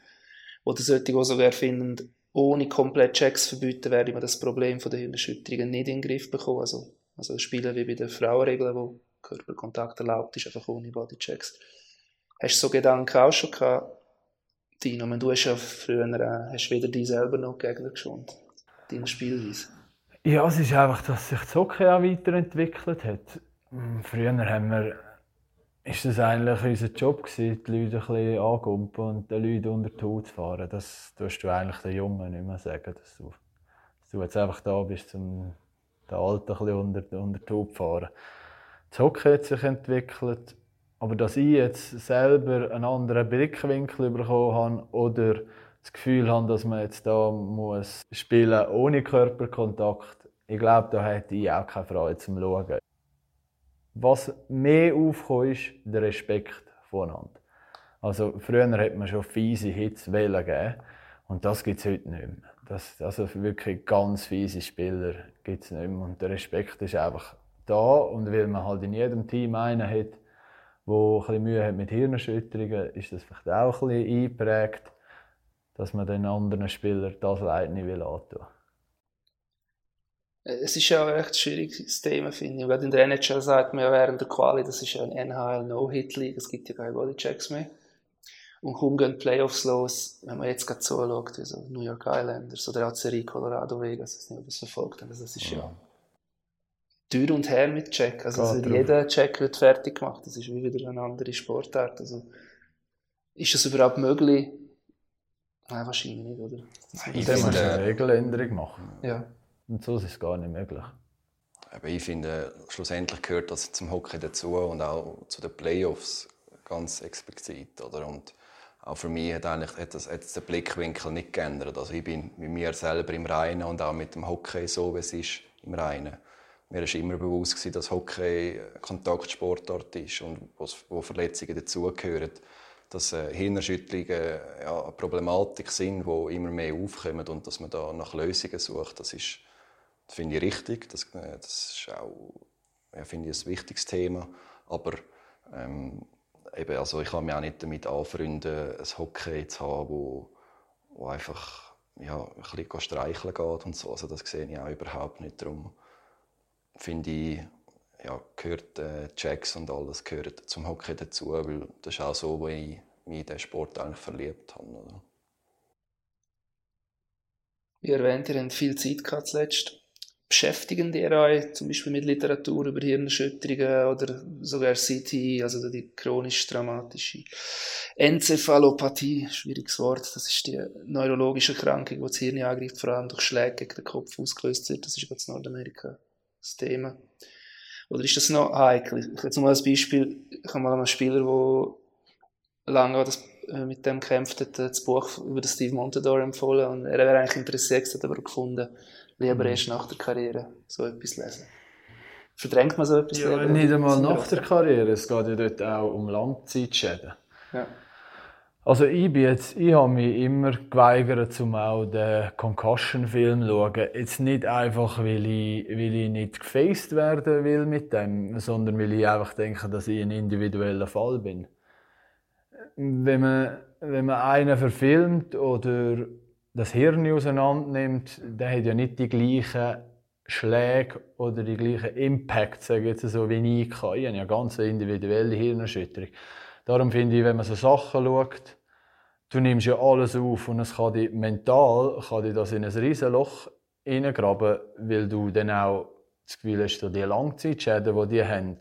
Oder sollte ich auch sogar finden, ohne komplett Checks verbieten, werde man das Problem von der Hirnerschütterungen nicht in den Griff bekommen. Also, also Spielen wie bei den Frauenregeln, wo Körperkontakt erlaubt ist, einfach ohne Bodychecks. Hast du so Gedanken auch schon gehabt, Dino? Du hast ja früher äh, hast weder dich selber noch Gegner geschont deiner Spielweise? Ja, es ist einfach, dass sich das Hockey auch weiterentwickelt hat. Hm, früher haben wir, ist das eigentlich unser Job gewesen, die Leute ein bisschen angumpen und den Leuten unter die Haut zu fahren. Das tust du eigentlich den Jungen nicht mehr sagen, dass du, dass du jetzt einfach da bist, um den Alten ein bisschen unter, unter die Haut zu fahren. Das Hockey hat sich entwickelt, aber dass ich jetzt selber einen anderen Blickwinkel bekommen habe oder das Gefühl habe, dass man jetzt da muss spielen ohne Körperkontakt. Ich glaube, da hätte ich auch keine Freude zum Schauen. Was mehr aufkommt, ist der Respekt voneinander. Also früher hat man schon fiese Hits gegeben und das gibt es heute nicht mehr. Das, also wirklich ganz fiese Spieler gibt es nicht mehr und der Respekt ist einfach da und weil man halt in jedem Team einen hat, der ein Mühe hat mit Hirnerschütterungen, ist das vielleicht auch ein bisschen eingeprägt dass man den anderen Spielern das Leid nicht will antun es ist ja ein recht schwieriges Thema, finde ich. Gerade in der NHL sagt man ja während der Quali, das ist ja ein NHL-No-Hit-League, es gibt ja keine Bodychecks mehr. Und kaum gehen Playoffs los, wenn man jetzt gerade so schaut, wie so New York Islanders oder auch Serie Colorado Vegas, das ist nicht, ob das verfolgt haben, also das ist ja, ja Tür und her mit Check. Also, also jeder Check wird fertig gemacht, das ist wie wieder eine andere Sportart. Also, ist das überhaupt möglich, Nein, wahrscheinlich nicht, oder? Ich dann musst eine Regeländerung machen. Ja. Und so ist es gar nicht möglich. Aber ich finde, schlussendlich gehört das zum Hockey dazu und auch zu den Playoffs ganz explizit. Oder? Und auch für mich hat, eigentlich, hat, das, hat das der Blickwinkel nicht geändert. Also ich bin mit mir selber im Reinen und auch mit dem Hockey so, wie es ist, im Reinen. Mir war immer bewusst, dass Hockey Kontaktsportart ist und wo Verletzungen dazugehören dass äh, Hirnerschütterungen ja, eine Problematik sind, die immer mehr aufkommen und dass man da nach Lösungen sucht, das das finde ich richtig. Das, äh, das ist auch, ja, ich, ein wichtiges Thema. Aber ähm, eben, also ich kann mich auch nicht damit anfreunden, ein Hockey zu haben, wo einfach ja, ein bisschen streicheln geht und so. Also das sehe ich auch überhaupt nicht. Darum finde ich, ja, gehört äh, Checks und alles gehört zum Hockey dazu, weil das ist auch so, wo ich mich in diesen Sport eigentlich verliebt habe. Oder? Wie erwähnt, ihr habt viel Zeit gehabt zuletzt. Beschäftigen ihr euch zum Beispiel mit Literatur über Hirnerschütterungen oder sogar CT, also die chronisch-traumatische Enzephalopathie, schwieriges Wort, das ist die neurologische Krankung, die das Hirn angreift, vor allem durch Schläge gegen den Kopf ausgelöst wird. Das ist in Nordamerika das Thema. Oder ist das noch heikel? Ich jetzt mal als Beispiel, ich habe mal einen Spieler, der lange das, äh, mit dem kämpft hat, das Buch über den Steve Montador empfohlen und er wäre eigentlich interessiert, hat aber gefunden, lieber mhm. erst nach der Karriere so etwas lesen. Verdrängt man so etwas? Ja, nicht einmal nach der Karriere, es geht ja dort auch um Langzeitschäden. Ja. Also ich bin jetzt, ich habe mich immer geweigert, um auch den Concussion-Film zu schauen. Jetzt nicht einfach, weil ich, weil ich nicht gefaced werden will mit dem, sondern weil ich einfach denke, dass ich ein individueller Fall bin. Wenn man, wenn man einen verfilmt oder das Hirn auseinander nimmt, der hat ja nicht die gleichen Schläge oder die gleichen Impact, sage ich jetzt so, wie ich kann. Ich habe ja ganz individuelle Hirnerschütterung. Darum finde ich, wenn man so Sachen schaut, du nimmst ja alles auf und es kann dich mental kann dich das in ein riesen Loch hineingraben, weil du dann auch das Gefühl hast, dass die Langzeitschäden, die die haben,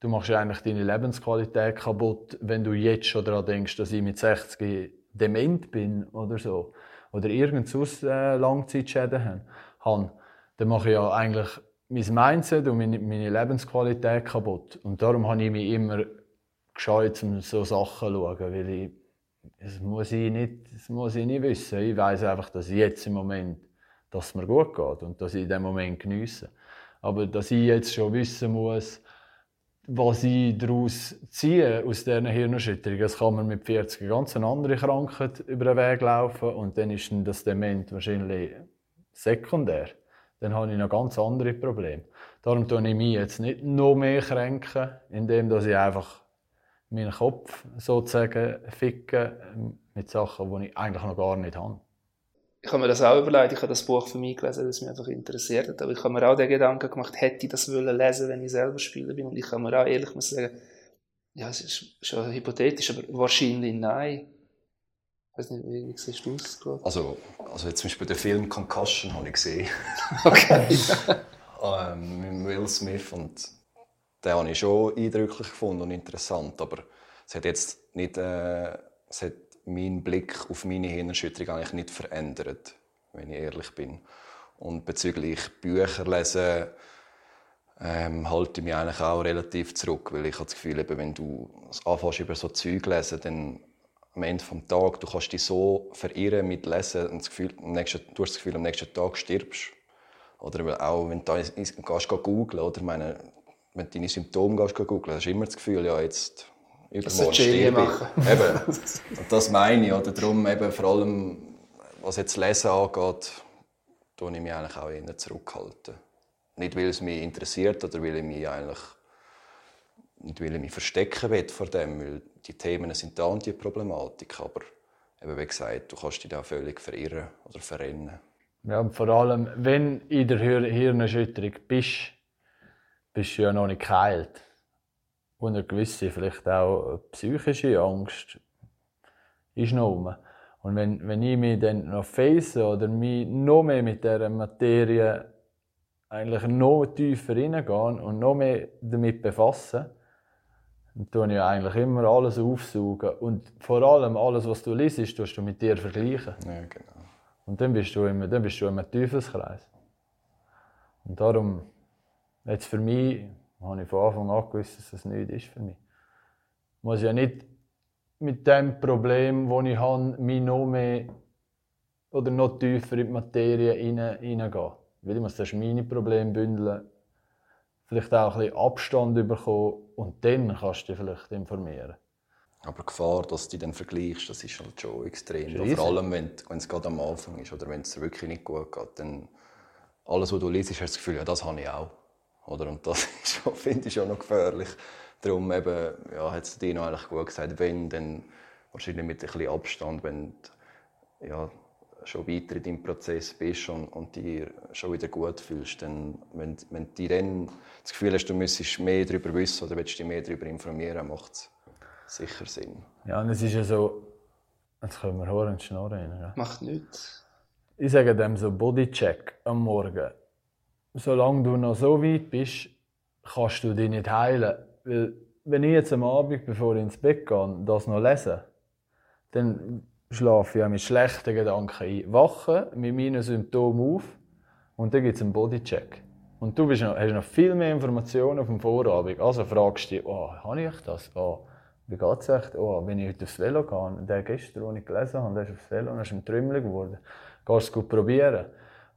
du machst eigentlich deine Lebensqualität kaputt, wenn du jetzt schon daran denkst, dass ich mit 60 dement bin oder so. Oder irgendwas äh, Langzeitschäden habe, dann mache ich ja eigentlich mein Mindset und meine, meine Lebensqualität kaputt. Und darum habe ich mich immer gescheut, um so Sachen zu schauen, weil ich, das muss ich nicht, das muss ich nicht wissen. Ich weiß einfach, dass jetzt im Moment, dass es mir gut geht und dass ich den Moment genieße. Aber dass ich jetzt schon wissen muss, was ich daraus ziehe aus dieser Hirnerschütterung, das kann man mit 40 eine ganz andere Krankheit über den Weg laufen und dann ist das Dement wahrscheinlich sekundär. Dann habe ich noch ganz andere Probleme. Darum tue ich mich jetzt nicht noch mehr kränken, indem ich einfach meinen Kopf sozusagen ficke mit Sachen, die ich eigentlich noch gar nicht habe ich habe mir das auch überlegt, ich habe das Buch für mich gelesen, weil es mich einfach interessiert hat, aber ich habe mir auch den Gedanken gemacht, hätte ich das wollen lesen, wenn ich selber Spieler bin, und ich kann mir auch ehrlich muss sagen, ja, es ist schon hypothetisch, aber wahrscheinlich nein. Ich weiß nicht, wie, wie siehst du es gerade? Also, also jetzt zum Beispiel den Film Concussion habe ich gesehen. Okay. ähm, mit Will Smith und den habe ich schon eindrücklich gefunden und interessant, aber es hat jetzt nicht, äh, es hat meinen Blick auf meine Hirnerschütterung eigentlich nicht verändert, wenn ich ehrlich bin. Und bezüglich Bücher lesen ähm, halte ich mich eigentlich auch relativ zurück, weil ich habe das Gefühl, eben, wenn du anfängst über so Zeug lesen, dann am Ende des Tages, du kannst dich so verirren mit Lesen und das Gefühl, am nächsten, du hast das Gefühl, am nächsten Tag stirbst. Oder auch, wenn du gehst, gehst googlen, oder meine, wenn du deine Symptome gehst, googlen, hast du immer das Gefühl, ja, jetzt übermorgen sterbe ich. Eben. Und das meine ich. Oder darum eben vor allem, was jetzt Lesen angeht, tue ich mich eigentlich auch eher zurückhalten. Nicht, weil es mich interessiert oder weil ich mich eigentlich nicht weil ich mich verstecken will vor dem, weil die Themen sind da und die Problematik, aber eben wie gesagt, du kannst dich da völlig verirren oder verrennen. Ja, und vor allem, wenn du in der Hirnerschütterung bist, bist du ja noch nicht geheilt und eine gewisse, vielleicht auch psychische Angst ist noch rum. Und wenn, wenn ich mich dann noch face oder mich noch mehr mit dieser Materie eigentlich noch tiefer reingehen und noch mehr damit befassen, dann tue ich eigentlich immer alles aufsaugen. Und vor allem alles, was du liest, tust du mit dir vergleichen. Ja, genau. Und dann bist du immer, dann bist du im Teufelskreis. Und darum, jetzt für mich, habe ich von Anfang an gewusst, dass das nicht ist für mich. Ich muss ja nicht mit dem Problem, das ich habe, mich noch mehr oder noch tiefer in die Materie hineingehen. Weil ich muss das meine Probleme bündeln, vielleicht auch ein bisschen Abstand bekommen und dann kannst du dich vielleicht informieren. Aber die Gefahr, dass du dich dann vergleichst, das ist halt schon extrem. Vor allem, wenn, wenn es gerade am Anfang ist oder wenn es wirklich nicht gut geht, dann alles, was du liest, hast du das Gefühl, ja, das habe ich auch. Oder? Und das finde ich schon noch gefährlich. Darum eben, ja, hat es Dino eigentlich gut gesagt, wenn, dann wahrscheinlich mit ein bisschen Abstand, wenn du ja, schon weiter in deinem Prozess bist und, und dich schon wieder gut fühlst, dann, wenn, wenn du dann das Gefühl hast, du müsstest mehr darüber wissen oder willst dich mehr darüber informieren, macht es sicher Sinn. Ja, und es ist ja so, jetzt können wir hören und schnurren. Ja. Macht nichts. Ich sage dem so Bodycheck am Morgen solange du noch so weit bist, kannst du dich nicht heilen. Weil, wenn ich jetzt am Abend, bevor ich ins Bett gehe, das noch lese, dann schlafe ich mit schlechten Gedanken ein. Wache mit meinen Symptomen auf und dann gibt es einen Bodycheck. Und du bist noch, hast noch viel mehr Informationen auf dem Vorabend. Also fragst du dich, oh, habe ich das? Oh, wie geht es echt? Oh, wenn ich heute aufs Velo gehe, der gestern, den ich gelesen habe, der ist aufs Velo und ist ein Trümmel geworden. Gehst du es gut probieren?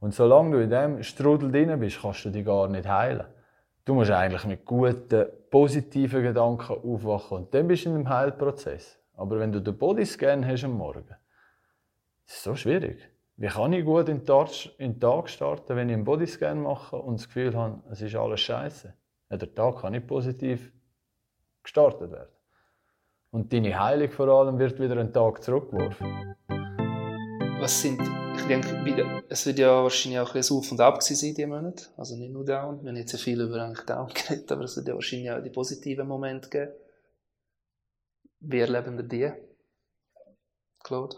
Und solange du in diesem Strudel drin bist, kannst du dich gar nicht heilen. Du musst eigentlich mit guten, positiven Gedanken aufwachen und dann bist du in einem Heilprozess. Aber wenn du den Bodyscan hast am Morgen, das ist so schwierig. Wie kann ich gut in den Tag, starten, wenn ich einen Bodyscan mache und das Gefühl habe, es ist alles scheiße? Ja, der Tag kann nicht positiv gestartet werden. Und deine Heilung vor allem wird wieder einen Tag zurückgeworfen. Was sind ich denke, es wird ja wahrscheinlich auch ein Auf und Ab sein diese Monate. Also nicht nur Down. Wir haben jetzt sehr viel über eigentlich Down geredet, aber es wird ja wahrscheinlich auch die positiven Momente geben. Wie erleben wir die? Claude?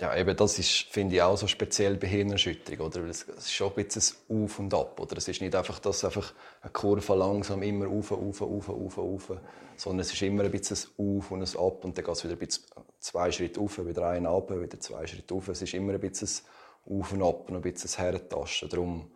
Ja, eben das ist, finde ich, auch so speziell bei Hirnerschütterung. Oder? Es ist schon ein bisschen ein Auf und Ab. Oder? Es ist nicht einfach, dass einfach eine Kurve langsam immer auf, auf, auf, auf, auf, sondern es ist immer ein bisschen ein Auf und ein Ab und dann geht es wieder ein bisschen zwei Schritte auf, wieder einen ab, wieder zwei Schritte auf. Es ist immer ein bisschen ein auf und ab noch ein bisschen das Herentasten. Darum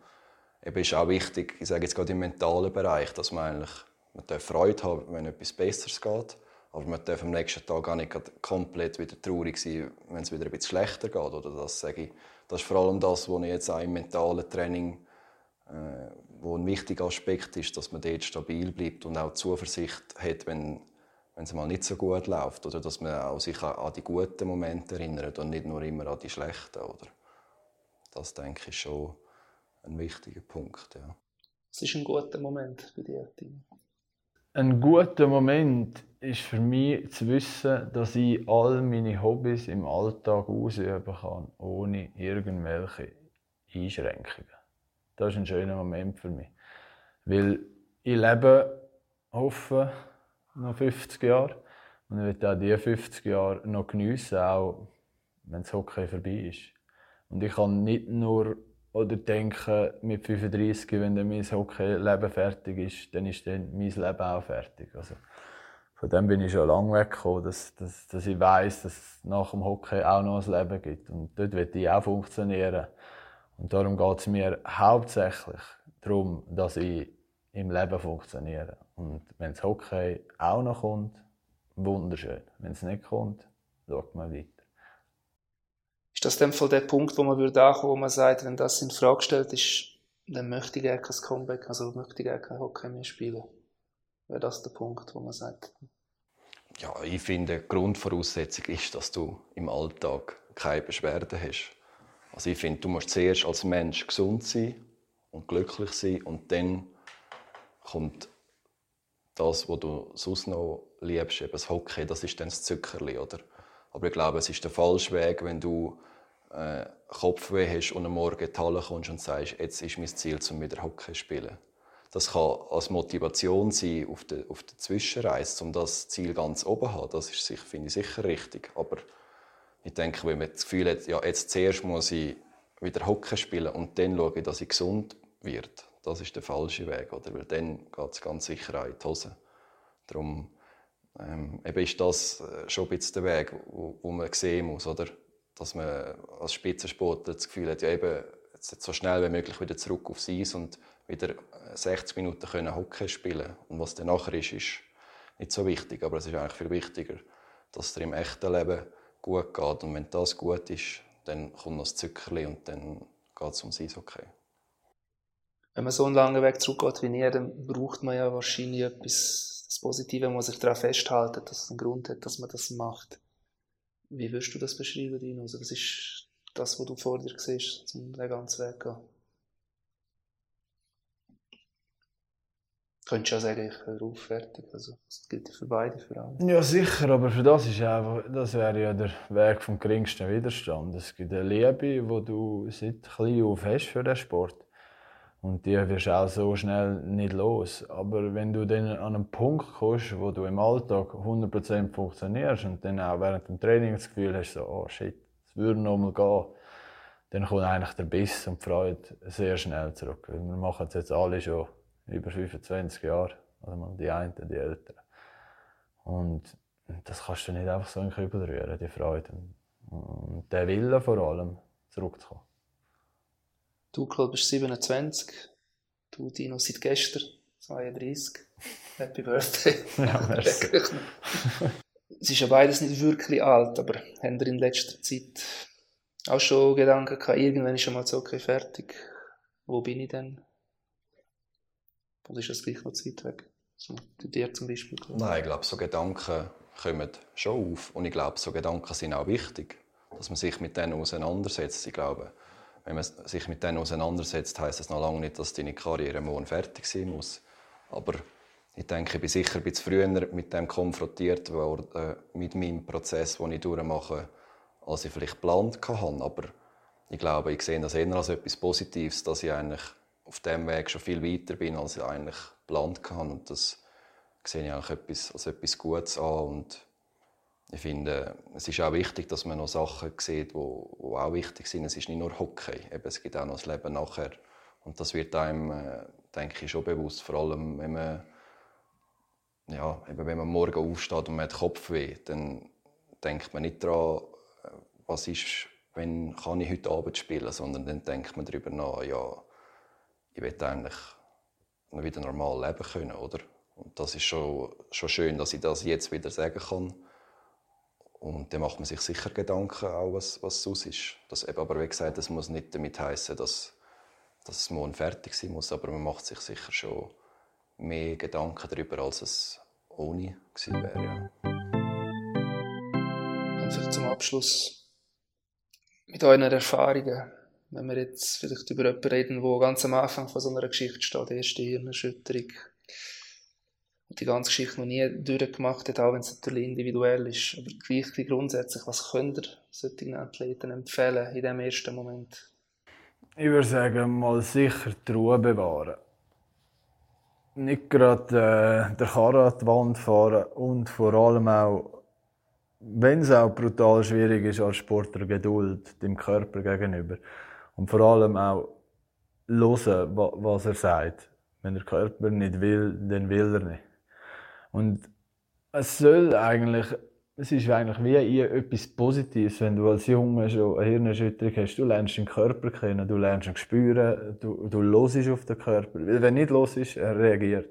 eben ist auch wichtig, ich sage jetzt gerade im mentalen Bereich, dass man eigentlich man darf Freude haben, wenn etwas Besseres geht. Aber man darf am nächsten Tag auch nicht komplett wieder traurig sein, wenn es wieder ein bisschen schlechter geht. Oder das, sage ich, das ist vor allem das, was ich jetzt auch im mentalen Training äh, wo ein wichtiger Aspekt ist, dass man dort stabil bleibt und auch Zuversicht hat, wenn, wenn es mal nicht so gut läuft. Oder dass man auch sich an die guten Momente erinnert und nicht nur immer an die schlechten. Oder? Das denke ich schon ein wichtiger Punkt. Ja. Was ist ein guter Moment bei dir, Timo? Ein guter Moment ist für mich zu wissen, dass ich all meine Hobbys im Alltag ausüben kann, ohne irgendwelche Einschränkungen. Das ist ein schöner Moment für mich. Weil ich lebe, hoffe, noch 50 Jahre. Und ich will auch diese 50 Jahre noch geniessen, auch wenn das Hockey vorbei ist. Und ich kann nicht nur oder denken, mit 35, wenn dann mein Hockey-Leben fertig ist, dann ist dann mein Leben auch fertig. Also, von dem bin ich schon lange weggekommen, dass, dass, dass ich weiß, dass es nach dem Hockey auch noch ein Leben gibt. Und dort will ich auch funktionieren. Und darum geht es mir hauptsächlich darum, dass ich im Leben funktioniere. Und wenn das Hockey auch noch kommt, wunderschön. Wenn es nicht kommt, schaut man weiter. Ist das dann der Punkt, wo man würde ankommen, wo man sagt, wenn das in Frage gestellt ist, dann möchte ich gerne kein Comeback, also möchte ich gerne kein Hockey mehr spielen? Wäre das der Punkt, wo man sagt? Ja, ich finde, die Grundvoraussetzung ist, dass du im Alltag keine Beschwerden hast. Also ich finde, du musst zuerst als Mensch gesund sein und glücklich sein und dann kommt das, was du sonst noch liebst, eben das Hockey, das ist dann das Zuckerli, oder? Aber ich glaube, es ist der falsche Weg, wenn du äh, Kopfweh hast und am Morgen die Halle kommst und sagst, jetzt ist mein Ziel, um wieder Hockey zu spielen. Das kann als Motivation sein auf der, auf der Zwischenreise, um das Ziel ganz oben zu haben. Das ist, finde ich, sicher richtig. Aber ich denke, wenn man das Gefühl hat, ja, jetzt zuerst muss ich wieder Hockey spielen und dann schaue ich, dass ich gesund werde, das ist der falsche Weg. Oder? Weil dann geht es ganz sicher auch in die Hose. Darum ähm, eben ist das äh, schon ein bisschen der Weg, wo, wo man sehen muss. Oder? dass man als Spitzensportler das Gefühl hat, ja eben, jetzt so schnell wie möglich wieder zurück aufs Eis und wieder 60 Minuten können Hockey spielen Und was dann nachher ist, ist nicht so wichtig. Aber es ist eigentlich viel wichtiger, dass es dir im echten Leben gut geht. Und wenn das gut ist, dann kommt noch das Zuckerli und dann geht es ums Eishockey. Wenn man so einen langen Weg zurückgeht wie ihr, dann braucht man ja wahrscheinlich etwas, das Positive, muss sich daran festhalten, dass es einen Grund hat, dass man das macht. Wie würdest du das beschreiben, Dino? Also was ist das, was du vor dir siehst, um den ganzen Weg gehen? Könntest du ja sagen, ich höre auf, fertig. Also, das gilt für beide, für alle. Ja, sicher, aber für das ist einfach, das wäre ja der Weg vom geringsten Widerstand. Es gibt eine Liebe, die du seit klein auf hast für den Sport. Und die wirst du auch so schnell nicht los. Aber wenn du dann an einen Punkt kommst, wo du im Alltag 100% funktionierst und dann auch während dem Training das Gefühl hast, so, oh shit, es würde noch mal gehen, dann kommt eigentlich der Biss und die Freude sehr schnell zurück. Wir machen es jetzt alle schon über 25 Jahre. Also die einen, die Älteren. Und das kannst du nicht einfach so in den Kübel rühren, die Freude. Und der Wille vor allem, zurückzukommen. Du, Claude, bist 27. Du, Dino, seit gestern 32. Happy Birthday. Ja, merci. es ist ja beides nicht wirklich alt, aber haben wir in letzter Zeit auch schon Gedanken gehabt, irgendwann ist schon mal so, okay, fertig. Wo bin ich denn? Oder ist das gleich noch Zeit weg? So, bei dir zum Beispiel? Nein, ich glaube, so Gedanken kommen schon auf. Und ich glaube, so Gedanken sind auch wichtig, dass man sich mit denen auseinandersetzt. Ich glaube, wenn man sich mit denen auseinandersetzt, heißt das noch lange nicht, dass deine Karriere morgen fertig sein muss. Aber ich denke, ich bin sicher ein bisschen früher mit dem konfrontiert worden, äh, mit meinem Prozess, den ich durchmache, als ich vielleicht geplant hatte. Aber ich glaube, ich sehe das eher als etwas Positives, dass ich eigentlich auf dem Weg schon viel weiter bin, als ich eigentlich geplant hatte. Und das sehe ich eigentlich als etwas Gutes an. Und ich finde, es ist auch wichtig, dass man noch Sachen sieht, die, auch wichtig sind. Es ist nicht nur Hockey, eben, es gibt auch noch das Leben nachher. Und das wird einem, äh, denke ich, schon bewusst. Vor allem, wenn man, ja, eben, wenn man morgen aufsteht und man hat Kopfweh, dann denkt man nicht daran, äh, was ist wenn kann ich heute Abend spielen, sondern dann denkt man darüber nach, ja, ich will eigentlich wieder normal leben können, oder? Und das ist schon, schon schön, dass ich das jetzt wieder sagen kann. Und dann macht man sich sicher Gedanken, auch was, was es ist. Das eben, aber wie gesagt, das muss nicht damit heißen, dass, dass es morgen fertig sein muss, aber man macht sich sicher schon mehr Gedanken darüber, als es ohne gewesen wäre. Ja. Vielleicht zum Abschluss mit euren Erfahrungen, wenn wir jetzt vielleicht über jemanden reden, der ganz am Anfang von so einer Geschichte steht, erste Hirnerschütterung, die ganze Geschichte noch nie durchgemacht hat, auch wenn es natürlich individuell ist. Aber gleich grundsätzlich, was könnt ihr solchen Athleten empfehlen in diesem ersten Moment? Ich würde sagen, mal sicher die Ruhe bewahren. Nicht gerade äh, der Karre an die Wand fahren und vor allem auch, wenn es auch brutal schwierig ist als Sportler, Geduld dem Körper gegenüber. Und vor allem auch hören, was er sagt. Wenn der Körper nicht will, dann will er nicht. Und es soll eigentlich, es ist eigentlich wie etwas Positives, wenn du als Junge schon eine Hirnerschütterung hast. Du lernst den Körper kennen, du lernst ihn spüren, du, du hörst auf den Körper. Weil wenn nicht los ist, er reagiert.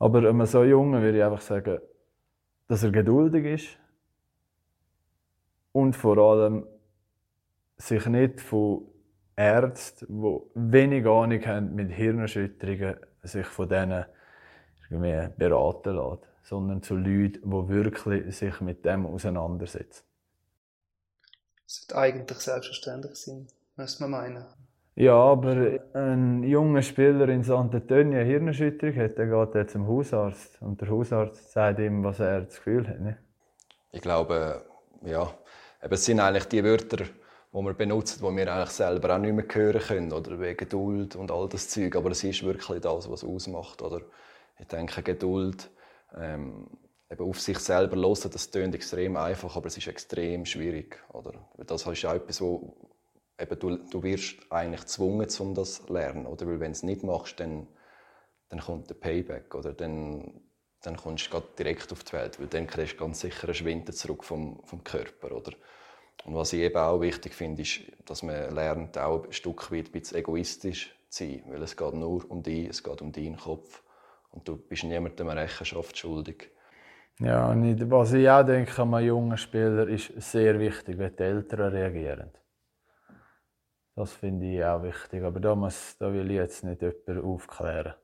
Aber einem so Jungen würde ich einfach sagen, dass er geduldig ist und vor allem sich nicht von Ärzten, die wenig Ahnung haben mit Hirnerschütterungen, sich von denen mehr beraten lässt, sondern zu Leuten, die wirklich sich mit dem auseinandersetzen. Das sollte eigentlich selbstverständlich sein, müsste man meinen. Ja, aber ein junger Spieler in Sant'Antonio eine Hirnerschütterung hat, der geht jetzt zum Hausarzt und der Hausarzt sagt ihm, was er das Gefühl hat. Ne? Ich glaube, ja, es sind eigentlich die Wörter, die wir benutzen, die wir eigentlich selber auch nicht mehr hören können, oder wegen Geduld und all das Zeug. Aber es ist wirklich das, was ausmacht, oder? Ich denke, Geduld, ähm, eben auf sich selber hören, das klingt extrem einfach, aber es ist extrem schwierig. Oder? Das ist auch etwas, wo eben du, du wirst eigentlich gezwungen, um das zu lernen. Oder? Weil wenn du es nicht machst, dann, dann kommt der Payback. Oder? Dann, dann kommst du direkt auf die Welt, weil dann kriegst du ganz sicher einen Schwinden zurück vom, vom Körper. Oder? Und was ich eben auch wichtig finde, ist, dass man lernt, auch ein Stück weit ein bisschen egoistisch zu sein. Weil es geht nur um dich, es geht um deinen Kopf. Und du bist niemandem Rechenschaft schuldig. Ja, und was ich auch denke an jungen Spieler, ist sehr wichtig, wie die Eltern reagieren. Das finde ich auch wichtig. Aber da, muss, da will ich jetzt nicht jemanden aufklären.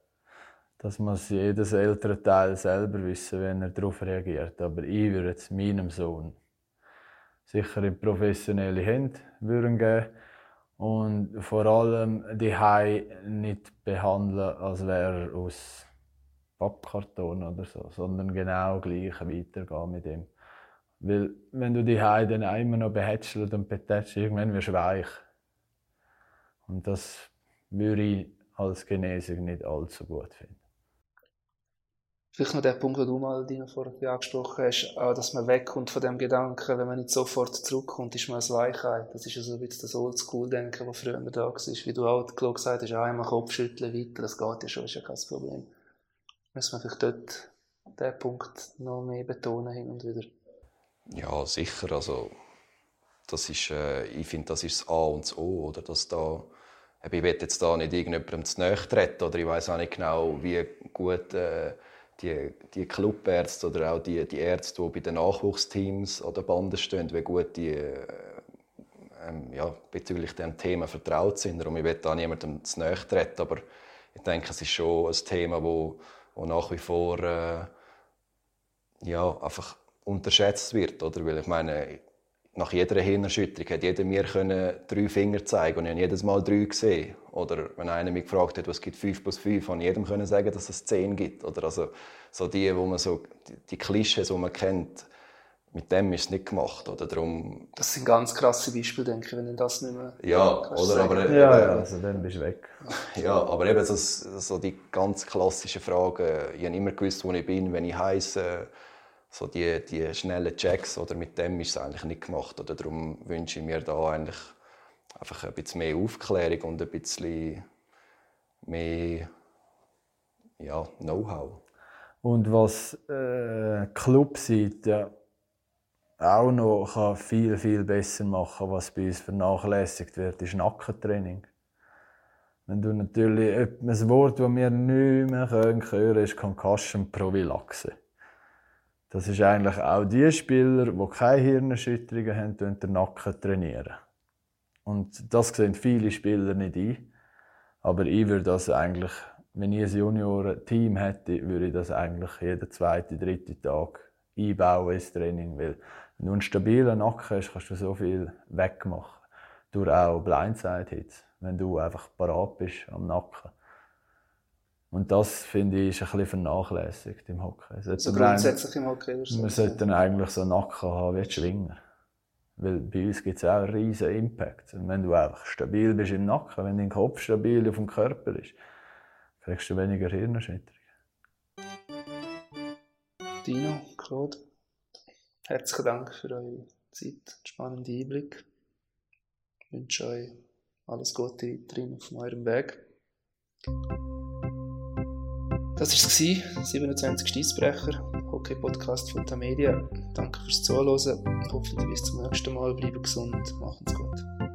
Das muss jedes Elternteil selber wissen, wenn er darauf reagiert. Aber ich würde jetzt meinem Sohn sicher in professionelle Hände geben und vor allem die Hai nicht behandeln, als wäre er aus Pappkarton oder so, sondern genau gleich weitergehen mit dem. Weil, wenn du die Haie dann immer noch behätschelt und betätschst, irgendwann wirst du weich. Und das würde ich als Genesung nicht allzu gut finden. Vielleicht noch der Punkt, den du mal vorher angesprochen hast, auch, dass man wegkommt von dem Gedanken, wenn man nicht sofort zurückkommt, ist man als Weichei. Das ist also ein bisschen das Oldschool-Denken, das früher da war. Wie du auch gesagt hast, einmal Kopfschütteln weiter, das geht ja schon, ist ja kein Problem müssen wir vielleicht dort diesen Punkt noch mehr betonen hin und wieder. Ja, sicher. Also, das ist, äh, ich finde, das ist das A und das O. Oder? Dass da, ich will jetzt da nicht irgendjemandem zu nahe treten oder ich weiß auch nicht genau, wie gut äh, die, die Clubärzte oder auch die, die Ärzte, die bei den Nachwuchsteams an der Bande stehen, wie gut die äh, ähm, ja, bezüglich diesem Thema vertraut sind. Darum, ich will da niemandem zu nahe treten, aber ich denke, es ist schon ein Thema, das wo nach wie vor äh, ja, einfach unterschätzt wird. Oder? Weil ich meine, nach jeder Hirnerschütterung hat jeder mir können drei Finger zeigen und ich habe jedes Mal drei gesehen. Oder wenn einer mich gefragt hat, was gibt 5 plus 5, habe ich jedem können sagen, dass es 10 gibt. Oder also so die, wo man so, die Klischees, die man kennt, mit dem ist es nicht gemacht. Oder darum... Das sind ganz krasse Beispiele, denke ich, wenn du das nicht mehr Ja, oder? Aber, ja, ja, also dann bist du weg. Ja, aber eben so, so die ganz klassischen Fragen. Ich habe immer gewusst, wo ich bin, wenn ich heiße. So die, die schnellen Checks, oder mit dem ist es eigentlich nicht gemacht. Oder darum wünsche ich mir da eigentlich einfach ein bisschen mehr Aufklärung und ein bisschen mehr ja, Know-how. Und was äh, Clubseite auch noch kann viel, viel besser machen was bei uns vernachlässigt wird, ist Nackentraining. Wenn du natürlich ein Wort, das wir nicht mehr hören können, ist Concussion Prophylaxe. Das ist eigentlich auch die Spieler, die keine Hirnerschütterungen haben, den Nacken trainieren. Und das sehen viele Spieler nicht ein. Aber ich würde das eigentlich, wenn ich ein Junioren-Team hätte, würde ich das eigentlich jeden zweiten, dritten Tag einbauen ins Training. Weil wenn du einen stabilen Nacken hast, kannst du so viel wegmachen. Durch auch Blindside-Hits, wenn du einfach parat bist am Nacken. Und das, finde ich, ist ein bisschen vernachlässigt im Hockey. So grundsätzlich im Hockey? Man sollte dann eigentlich so einen Nacken haben wie die Schwinger. Weil bei uns gibt es auch einen riesen Impact. Und wenn du einfach stabil bist im Nacken, wenn dein Kopf stabil auf dem Körper ist, kriegst du weniger Hirnerschütterung. Dino, Claude, herzlichen Dank für eure Zeit, spannenden Einblick. Ich wünsche euch alles Gute drin auf eurem Weg. Das war es, 27. Eisbrecher, Hockey-Podcast von der Media. Danke fürs Zuhören. Hoffentlich bis zum nächsten Mal. Bleiben gesund. Machen's gut.